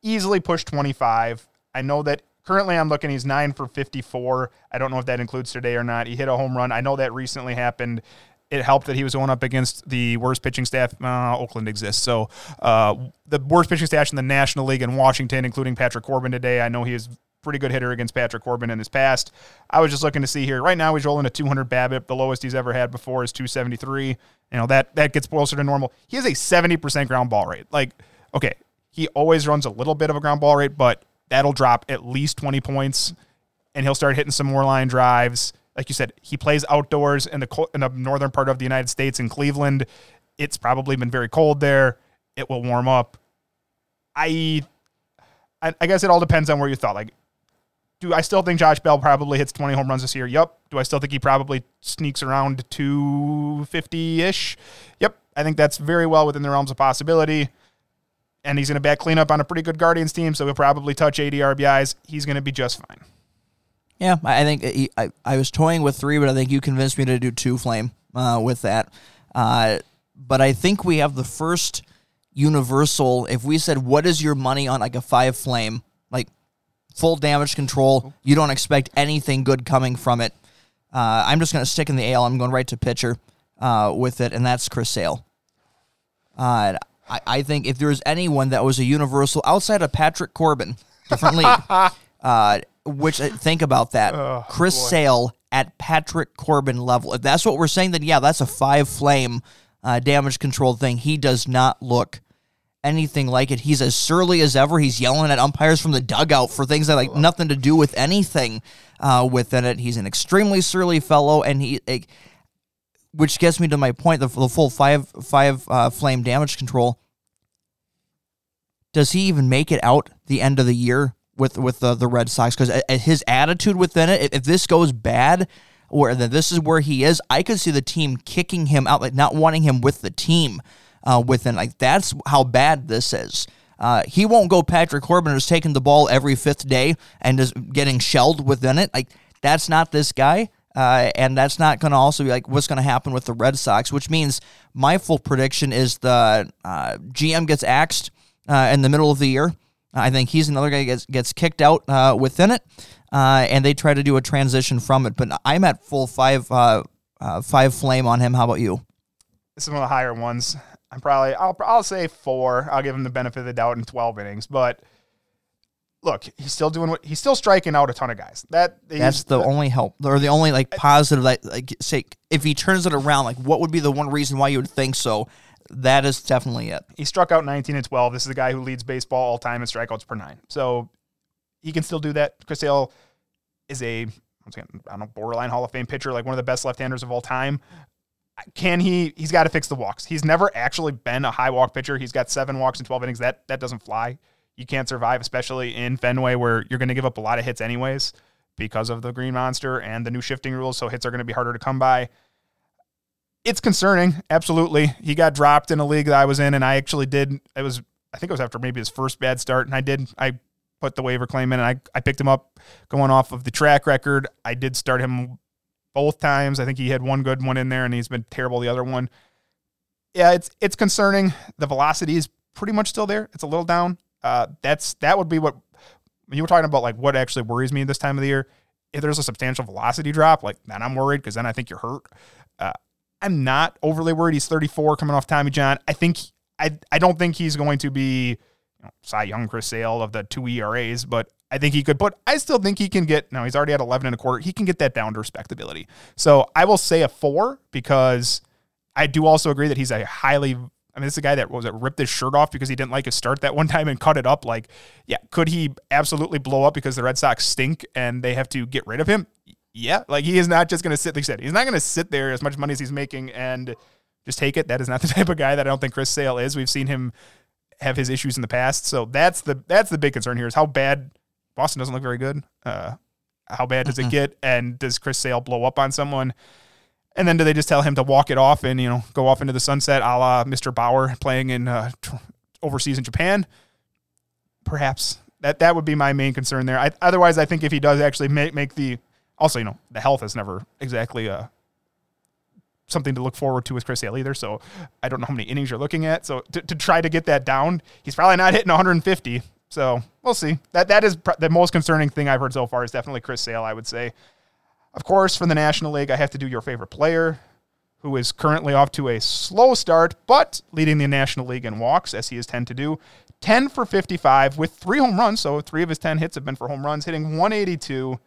S3: easily push 25. I know that currently I'm looking, he's 9 for 54. I don't know if that includes today or not. He hit a home run. I know that recently happened. It helped that he was going up against the worst pitching staff. Uh, Oakland exists. So uh, the worst pitching staff in the National League in Washington, including Patrick Corbin today. I know he is pretty good hitter against Patrick Corbin in his past. I was just looking to see here. Right now, he's rolling a 200 BABIP. The lowest he's ever had before is 273. You know that that gets closer to normal. He has a 70% ground ball rate. Like, okay, he always runs a little bit of a ground ball rate, but that'll drop at least 20 points, and he'll start hitting some more line drives. Like you said, he plays outdoors in the in the northern part of the United States in Cleveland. It's probably been very cold there. It will warm up. I, I, I guess it all depends on where you thought. Like, do I still think Josh Bell probably hits 20 home runs this year? Yep. Do I still think he probably sneaks around 250 ish? Yep. I think that's very well within the realms of possibility. And he's going to back cleanup on a pretty good Guardians team, so he'll probably touch 80 RBIs. He's going to be just fine.
S2: Yeah, I think he, I, I was toying with three, but I think you convinced me to do two flame uh, with that. Uh, but I think we have the first universal. If we said, "What is your money on like a five flame?" Like full damage control, you don't expect anything good coming from it. Uh, I'm just going to stick in the AL. I'm going right to pitcher uh, with it, and that's Chris Sale. Uh, I, I think if there's anyone that was a universal outside of Patrick Corbin, different league. (laughs) Which uh, think about that. Chris Sale at Patrick Corbin level. If that's what we're saying, then yeah, that's a five flame uh, damage control thing. He does not look anything like it. He's as surly as ever. He's yelling at umpires from the dugout for things that like nothing to do with anything uh, within it. He's an extremely surly fellow, and he. Like, which gets me to my point: the, the full five five uh, flame damage control. Does he even make it out the end of the year with with the, the Red Sox? Because his attitude within it, if, if this goes bad, or this is where he is, I could see the team kicking him out, like not wanting him with the team uh, within. Like that's how bad this is. Uh, he won't go Patrick Corbin who's taking the ball every fifth day and is getting shelled within it. Like that's not this guy. Uh, and that's not going to also be like what's going to happen with the Red Sox, which means my full prediction is the uh, GM gets axed uh, in the middle of the year. I think he's another guy that gets, gets kicked out uh, within it, uh, and they try to do a transition from it. But I'm at full five uh, five flame on him. How about you?
S3: This is one of the higher ones. I'm probably I'll I'll say four. I'll give him the benefit of the doubt in 12 innings, but look, he's still doing what he's still striking out a ton of guys. That
S2: that's the only help or the only like positive that like say if he turns it around, like what would be the one reason why you would think so? That is definitely it.
S3: He struck out 19 and 12. This is the guy who leads baseball all time in strikeouts per nine. So he can still do that. Chris Sale is a again, I don't know, borderline Hall of Fame pitcher, like one of the best left-handers of all time. Can he? He's got to fix the walks. He's never actually been a high walk pitcher. He's got seven walks in 12 innings. That that doesn't fly. You can't survive, especially in Fenway, where you're going to give up a lot of hits anyways because of the Green Monster and the new shifting rules. So hits are going to be harder to come by. It's concerning, absolutely. He got dropped in a league that I was in, and I actually did. It was, I think it was after maybe his first bad start, and I did. I put the waiver claim in, and I I picked him up going off of the track record. I did start him both times. I think he had one good one in there, and he's been terrible the other one. Yeah, it's it's concerning. The velocity is pretty much still there. It's a little down. Uh, that's that would be what you were talking about. Like what actually worries me this time of the year. If there's a substantial velocity drop, like then I'm worried because then I think you're hurt. Uh, I'm not overly worried. He's 34 coming off Tommy John. I think I I don't think he's going to be you know, Cy Young Chris Sale of the two ERAs, but I think he could. But I still think he can get. No, he's already at 11 and a quarter. He can get that down to respectability. So I will say a four because I do also agree that he's a highly. I mean, this is a guy that was it ripped his shirt off because he didn't like his start that one (laughs) time and cut it up. Like, yeah, could he absolutely blow up because the Red Sox stink and they have to get rid of him? Yeah, like he is not just going to sit. Like I said, he's not going to sit there as much money as he's making and just take it. That is not (laughs) the type of guy that I don't think Chris Sale is. We've seen him have his issues in the past, so that's the that's the big concern here is how bad Boston doesn't look very good. Uh, how bad does it get? And does Chris Sale blow up on someone? And then do they just tell him to walk it off and you know go off into the sunset, a la Mr. Bauer playing in uh, overseas in Japan? perhaps that that would be my main concern there. I, otherwise, I think if he does actually make make the also, you know, the health is never exactly uh something to look forward to with Chris Sale either. So I don't know how many innings you're looking at. So to, to try to get that down, he's probably not hitting 150. So we'll see. That that is pr- the most concerning thing I've heard so far is definitely Chris Sale. I would say. Of course, from the National League, I have to do your favorite player, who is currently off to a slow start, but leading the National League in walks, as he is tend to do. 10 for 55 with three home runs. So three of his 10 hits have been for home runs, hitting 182.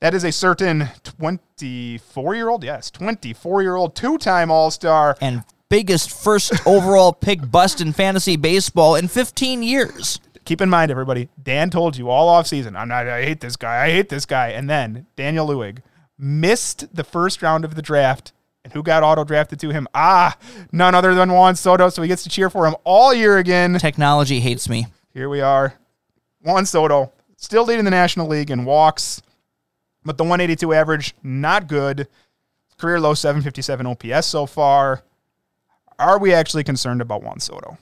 S3: That is a certain 24 year old, yes, 24 year old two time All Star.
S2: And biggest first overall pick bust in fantasy baseball in 15 years.
S3: Keep in mind, everybody, Dan told you all offseason, I'm not, I hate this guy, I hate this guy. And then Daniel Lewig missed the first round of the draft. And who got auto drafted to him? Ah, none other than Juan Soto. So he gets to cheer for him all year again.
S2: Technology hates me.
S3: Here we are. Juan Soto still leading the National League in walks, but the 182 average, not good. Career low 757 OPS so far. Are we actually concerned about Juan Soto?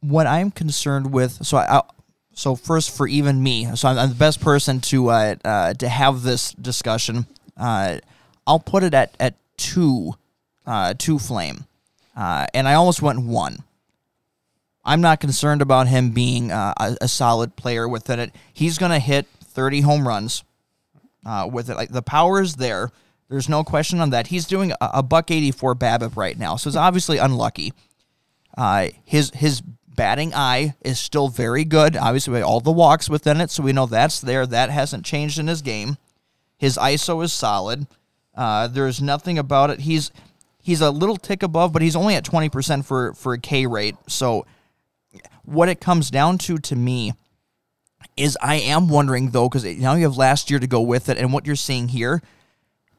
S2: what I'm concerned with, so I, so first for even me, so I'm, I'm the best person to uh, uh, to have this discussion. Uh, I'll put it at at two, uh, two flame, uh, and I almost went one. I'm not concerned about him being uh, a, a solid player within it. He's going to hit 30 home runs uh, with it. Like the power is there. There's no question on that. He's doing a, a buck 84 BABIP right now, so it's obviously unlucky. Uh, his his batting eye is still very good. Obviously, all the walks within it, so we know that's there. That hasn't changed in his game. His ISO is solid. Uh, there's nothing about it. He's he's a little tick above, but he's only at 20% for for a K rate. So what it comes down to to me is I am wondering though, because now you have last year to go with it, and what you're seeing here.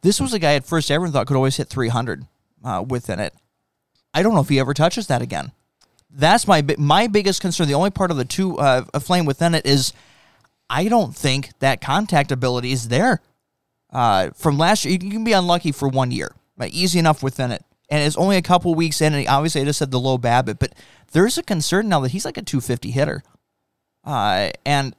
S2: This was a guy at first everyone thought could always hit 300 uh, within it. I don't know if he ever touches that again. That's my my biggest concern. The only part of the two uh, a flame within it is I don't think that contact ability is there. Uh, from last year, you can be unlucky for one year, right? easy enough within it, and it's only a couple weeks in. And obviously, I just said the low BABIP, but there's a concern now that he's like a 250 hitter, uh, and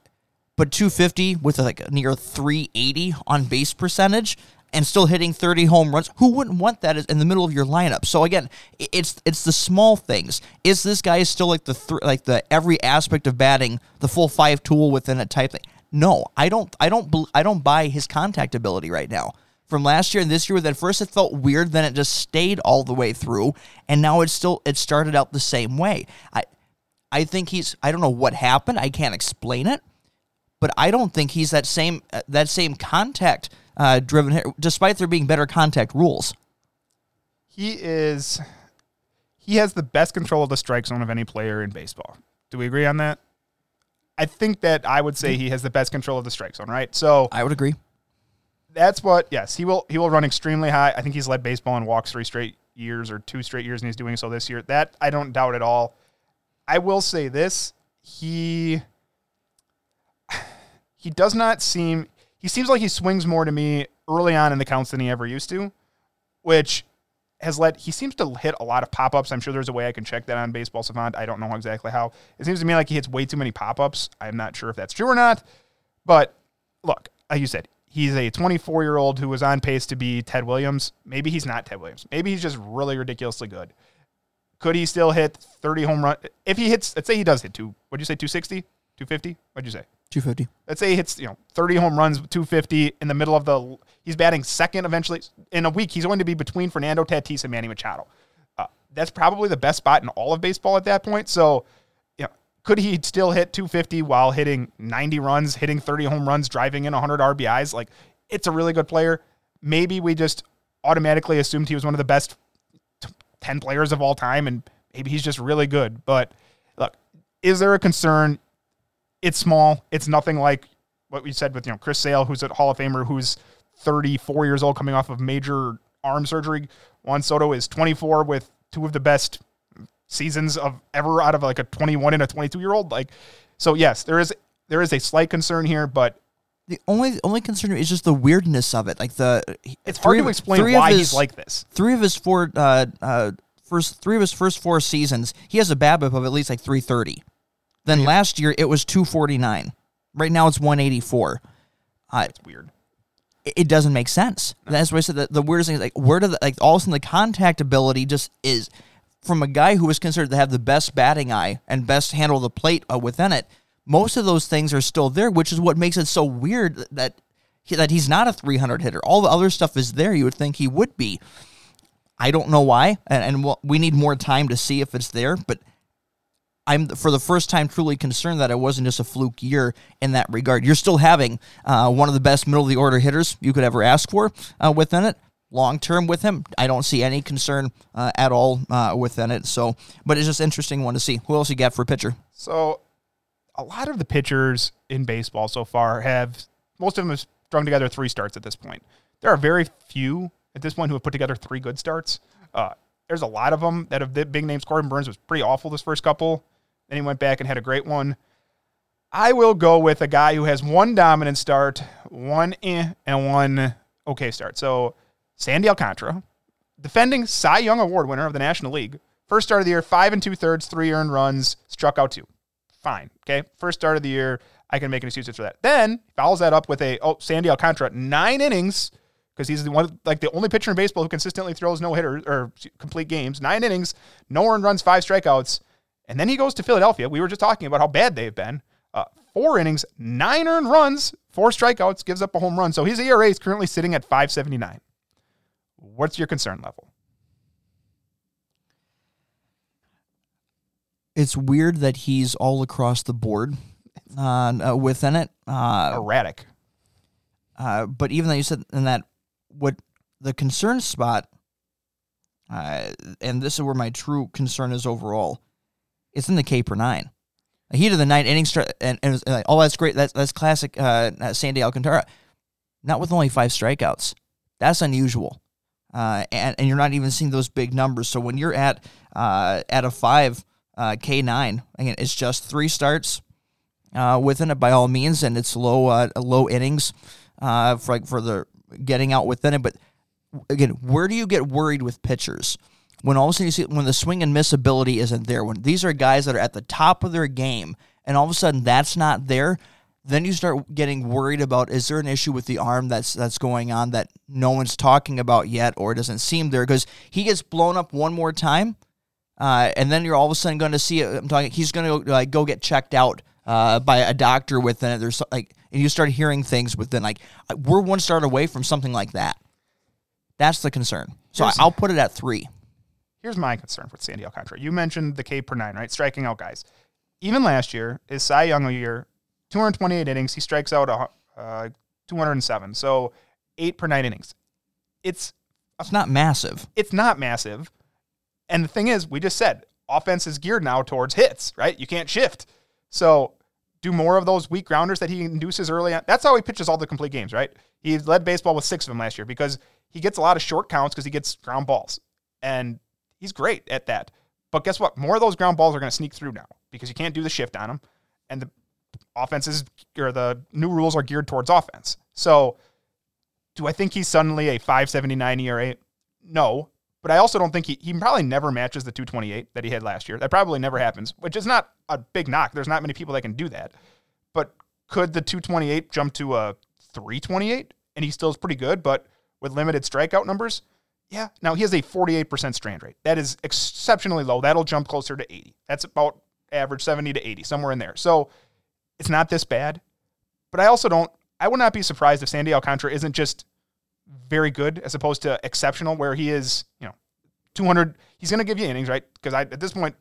S2: but 250 with like near 380 on base percentage and still hitting 30 home runs. Who wouldn't want that in the middle of your lineup? So again, it's it's the small things. Is this guy still like the th- like the every aspect of batting, the full five tool within a type thing? No, I don't I don't I don't buy his contact ability right now. From last year and this year, at first it felt weird, then it just stayed all the way through, and now it's still it started out the same way. I I think he's I don't know what happened. I can't explain it but I don't think he's that same uh, that same contact uh, driven hitter, despite there being better contact rules.
S3: He is he has the best control of the strike zone of any player in baseball. Do we agree on that? I think that I would say he has the best control of the strike zone, right? So
S2: I would agree.
S3: That's what yes, he will he will run extremely high. I think he's led baseball in walks three straight years or two straight years and he's doing so this year. That I don't doubt at all. I will say this, he (sighs) he does not seem he seems like he swings more to me early on in the counts than he ever used to, which has led he seems to hit a lot of pop-ups. I'm sure there's a way I can check that on Baseball Savant. I don't know exactly how. It seems to me like he hits way too many pop-ups. I'm not sure if that's true or not. But look, like you said, he's a 24 year old who was on pace to be Ted Williams. Maybe he's not Ted Williams. Maybe he's just really ridiculously good. Could he still hit 30 home run? If he hits, let's say he does hit two, what'd you say, 260? 250? What'd you say?
S2: 250.
S3: Let's say he hits, you know, 30 home runs, 250 in the middle of the, he's batting second eventually. In a week, he's going to be between Fernando Tatis and Manny Machado. Uh, that's probably the best spot in all of baseball at that point. So, could he still hit 250 while hitting 90 runs, hitting 30 home runs, driving in 100 RBIs? Like, it's a really good player. Maybe we just automatically assumed he was one of the best t- 10 players of all time, and maybe he's just really good. But look, is there a concern? It's small. It's nothing like what we said with you know Chris Sale, who's a Hall of Famer, who's 34 years old, coming off of major arm surgery. Juan Soto is 24 with two of the best seasons of ever out of like a 21 and a 22 year old. Like, so yes, there is there is a slight concern here, but
S2: The only only concern is just the weirdness of it. Like the
S3: it's hard
S2: three
S3: to
S2: of-
S3: explain why
S2: his-
S3: he's like this.
S2: Three of his four uh, uh, first three of his first four seasons, he has a BABIP of at least like 330. Then last year it was 249. Right now it's 184. Uh,
S3: It's weird.
S2: it- it doesn't make sense. That's why I said that the weirdest thing is like where do the, like all of a sudden the contact ability just is from a guy who was considered to have the best batting eye and best handle the plate uh, within it. Most of those things are still there, which is what makes it so weird that he, that he's not a 300 hitter. All the other stuff is there. You would think he would be. I don't know why, and, and we'll, we need more time to see if it's there. But I'm for the first time truly concerned that it wasn't just a fluke year in that regard. You're still having uh, one of the best middle of the order hitters you could ever ask for uh, within it. Long term with him, I don't see any concern uh, at all uh, within it. So, but it's just interesting one to see. Who else you got for pitcher?
S3: So, a lot of the pitchers in baseball so far have most of them have strung together three starts at this point. There are very few at this point who have put together three good starts. Uh, there's a lot of them that have big names. Corbin Burnes was pretty awful this first couple. Then he went back and had a great one. I will go with a guy who has one dominant start, one eh, and one okay start. So Sandy Alcantara, defending Cy Young Award winner of the National League. First start of the year, five and two thirds, three earned runs, struck out two. Fine. Okay. First start of the year, I can make an excuse for that. Then follows that up with a oh Sandy Alcantara nine innings because he's the one like the only pitcher in baseball who consistently throws no hitters or complete games. Nine innings, no earned runs, five strikeouts, and then he goes to Philadelphia. We were just talking about how bad they've been. Uh, four innings, nine earned runs, four strikeouts, gives up a home run. So his ERA is currently sitting at 579. What's your concern level?
S2: It's weird that he's all across the board uh, uh, within it. Uh,
S3: Erratic.
S2: Uh, but even though you said in that, what the concern spot, uh, and this is where my true concern is overall, it's in the K per nine. A heat of the night inning and, and oh, that's great. That's that's classic uh, Sandy Alcantara. Not with only five strikeouts. That's unusual, uh, and and you're not even seeing those big numbers. So when you're at uh, at a five uh, K nine, again, it's just three starts uh, within it by all means, and it's low uh, low innings for like for the getting out within it. But again, where do you get worried with pitchers when all of a sudden you see when the swing and miss ability isn't there? When these are guys that are at the top of their game, and all of a sudden that's not there, then you start getting worried about is there an issue with the arm that's that's going on that no one's talking about yet, or it doesn't seem there because he gets blown up one more time. Uh, and then you're all of a sudden going to see it. I'm talking. He's going to like go get checked out uh, by a doctor within it. There's like, and you start hearing things within like uh, we're one start away from something like that. That's the concern. So
S3: Here's-
S2: I'll put it at three.
S3: Here's my concern with Sandy Alcantara. You mentioned the K per nine, right? Striking out guys. Even last year, his Cy Young a year, 228 innings. He strikes out a, uh, 207. So eight per nine innings. It's
S2: It's not massive.
S3: it's not massive. And the thing is, we just said offense is geared now towards hits, right? You can't shift. So do more of those weak grounders that he induces early on. That's how he pitches all the complete games, right? He led baseball with six of them last year because he gets a lot of short counts because he gets ground balls. And he's great at that. But guess what? More of those ground balls are going to sneak through now because you can't do the shift on them. And the offenses or the new rules are geared towards offense. So do I think he's suddenly a 579 ERA? No. But I also don't think he, he probably never matches the 228 that he had last year. That probably never happens, which is not a big knock. There's not many people that can do that. But could the 228 jump to a 328 and he still is pretty good, but with limited strikeout numbers? Yeah. Now he has a 48% strand rate. That is exceptionally low. That'll jump closer to 80. That's about average 70 to 80, somewhere in there. So it's not this bad. But I also don't, I would not be surprised if Sandy Alcantara isn't just very good as opposed to exceptional, where he is, you know, 200. He's going to give you innings, right? Because I, at this point,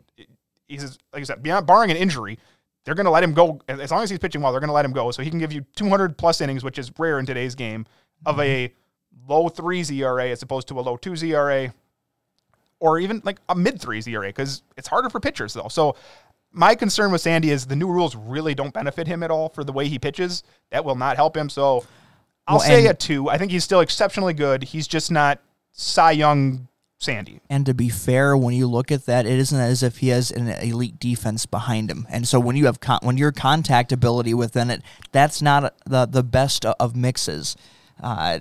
S3: he's, like I said, beyond barring an injury, they're going to let him go. As long as he's pitching well, they're going to let him go. So he can give you 200 plus innings, which is rare in today's game, of a mm-hmm. low threes ERA as opposed to a low twos ERA or even like a mid threes ERA because it's harder for pitchers though. So my concern with Sandy is the new rules really don't benefit him at all for the way he pitches. That will not help him. So I'll
S2: Well,
S3: say a two. I think he's still exceptionally good. He's just not Cy Young Sandy.
S2: And to be fair, when you look at that, it isn't as if he has an elite defense behind him. And so when you have con- when your contact ability within it, that's not the the best of mixes. Uh,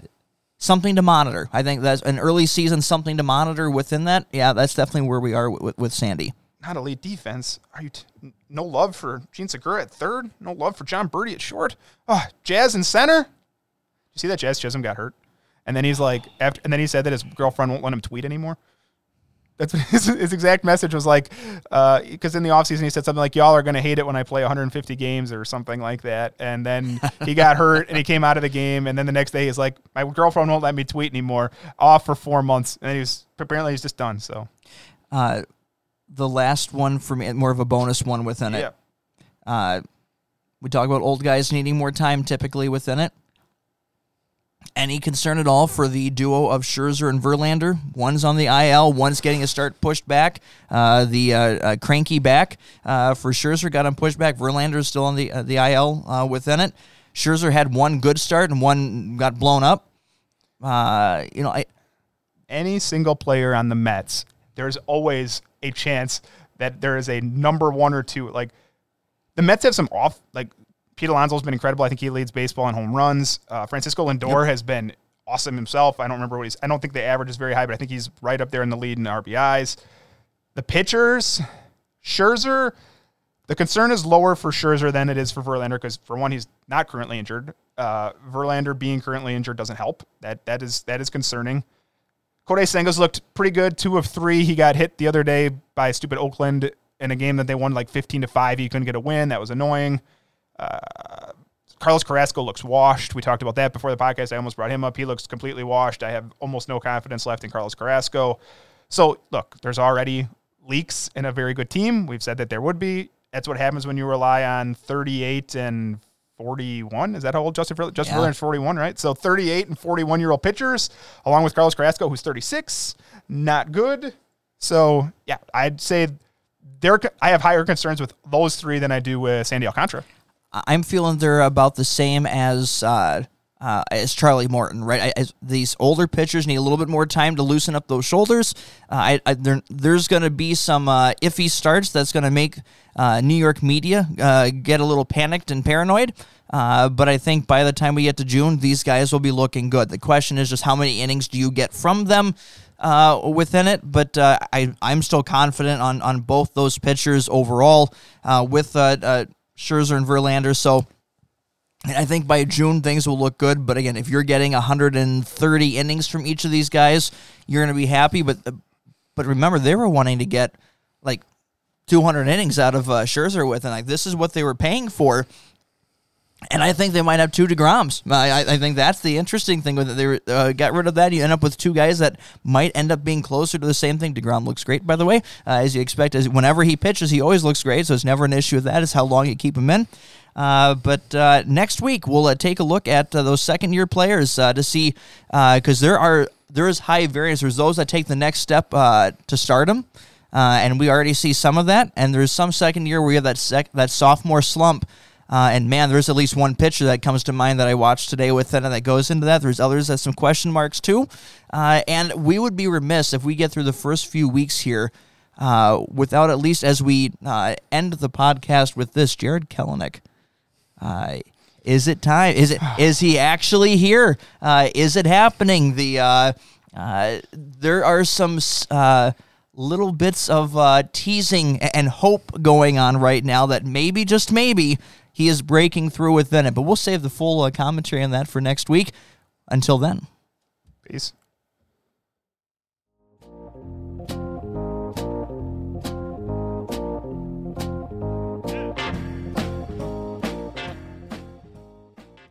S2: something to monitor. I think that's an early season something to monitor within that. Yeah, that's definitely where we are with, with Sandy.
S3: Not elite defense. Are you t- no love for Jean Segura at third? No love for Jon Berti at short? Oh, Jazz in center? You see that Jazz Chisholm got hurt? And then he's like, after, and then he said that his girlfriend won't let him tweet anymore. That's what (laughs) his, his exact message was like, because in the offseason he said something like, "Y'all are gonna hate it when I play 150 games" or something like that. And then (laughs) he got hurt and he came out of the game. And then the next day he's like, "My girlfriend won't let me tweet anymore." Off for four months, and he was apparently he's just done. So
S2: Uh, the last one for me, more of a bonus one within
S3: yeah,
S2: it. Uh, we talk about old guys needing more time typically within it. Any concern at all for the duo of Scherzer and Verlander? One's on the IL, one's getting a start pushed back. Uh, the uh, uh, cranky back uh, for Scherzer got him pushed back. Verlander's still on the uh, the IL uh, within it. Scherzer had one good start and one got blown up. Uh, you know, I,
S3: any single player on the Mets, there's always a chance that there is a number one or two. Like the Mets have some off. Like Pete Alonso's been incredible. I think he leads baseball in home runs. Uh, Francisco Lindor has been awesome himself. I don't remember what he's. I don't think the average is very high, but I think he's right up there in the lead in RBIs. The pitchers, Scherzer. The concern is lower for Scherzer than it is for Verlander because, for one, he's not currently injured. Uh, Verlander being currently injured doesn't help. That that is that is concerning. Kodai Senga's looked pretty good. Two of three. He got hit the other day by stupid Oakland in a game that they won like 15 to 5. He couldn't get a win. That was annoying. Uh, Carlos Carrasco looks washed. We talked about that before the podcast. I almost brought him up. He looks completely washed. I have almost no confidence left in Carlos Carrasco. So, look, there's already leaks in a very good team. We've said that there would be. That's what happens when you rely on 38 and 41. Is that how old Justin Verlander? Justin
S2: Yeah.
S3: Verlander's 41, right? So 38 and 41 year old pitchers, along with Carlos Carrasco, who's 36. Not good. So yeah, I'd say there. I have higher concerns with those three than I do with Sandy Alcantara.
S2: I'm feeling they're about the same as uh, uh, as Charlie Morton, right? I, these older pitchers need a little bit more time to loosen up those shoulders. Uh, I, I, there, there's going to be some uh, iffy starts that's going to make uh, New York media uh, get a little panicked and paranoid. Uh, but I think by the time we get to June, these guys will be looking good. The question is just how many innings do you get from them uh, within it? But uh, I, I'm still confident on on both those pitchers overall uh, with Scherzer and Verlander. So I think by June things will look good. But again, if you're getting 130 innings from each of these guys, you're going to be happy. But but remember, they were wanting to get like 200 innings out of uh, Scherzer with, and like this is what they were paying for. And I think they might have two Degroms. I, I- think that's the interesting thing with it. They uh, got rid of that. You end up with two guys that might end up being closer to the same thing. Degrom looks great, by the way, uh, as you expect. As whenever he pitches, he always looks great. So it's never an issue with that. Is how long you keep him in. Uh, but uh, next week we'll uh, take a look at uh, those second year players uh, to see because there are there is high variance. There's those that take the next step uh, to stardom. Uh, and we already see some of that. And there's some second year where you have that sec- that sophomore slump. Uh, and man, there's at least one pitcher that comes to mind that I watched today with it, and that goes into that. There's others that some question marks too. Uh, and we would be remiss if we get through the first few weeks here uh, without at least as we uh, end the podcast with this, Jarred Kelenic. Uh, is it time? Is it? Is he actually here? Uh, is it happening? The uh, uh, there are some uh, little bits of teasing and hope going on right now that maybe, just maybe, he is breaking through within it. But we'll save the full commentary on that for next week. Until then.
S3: Peace.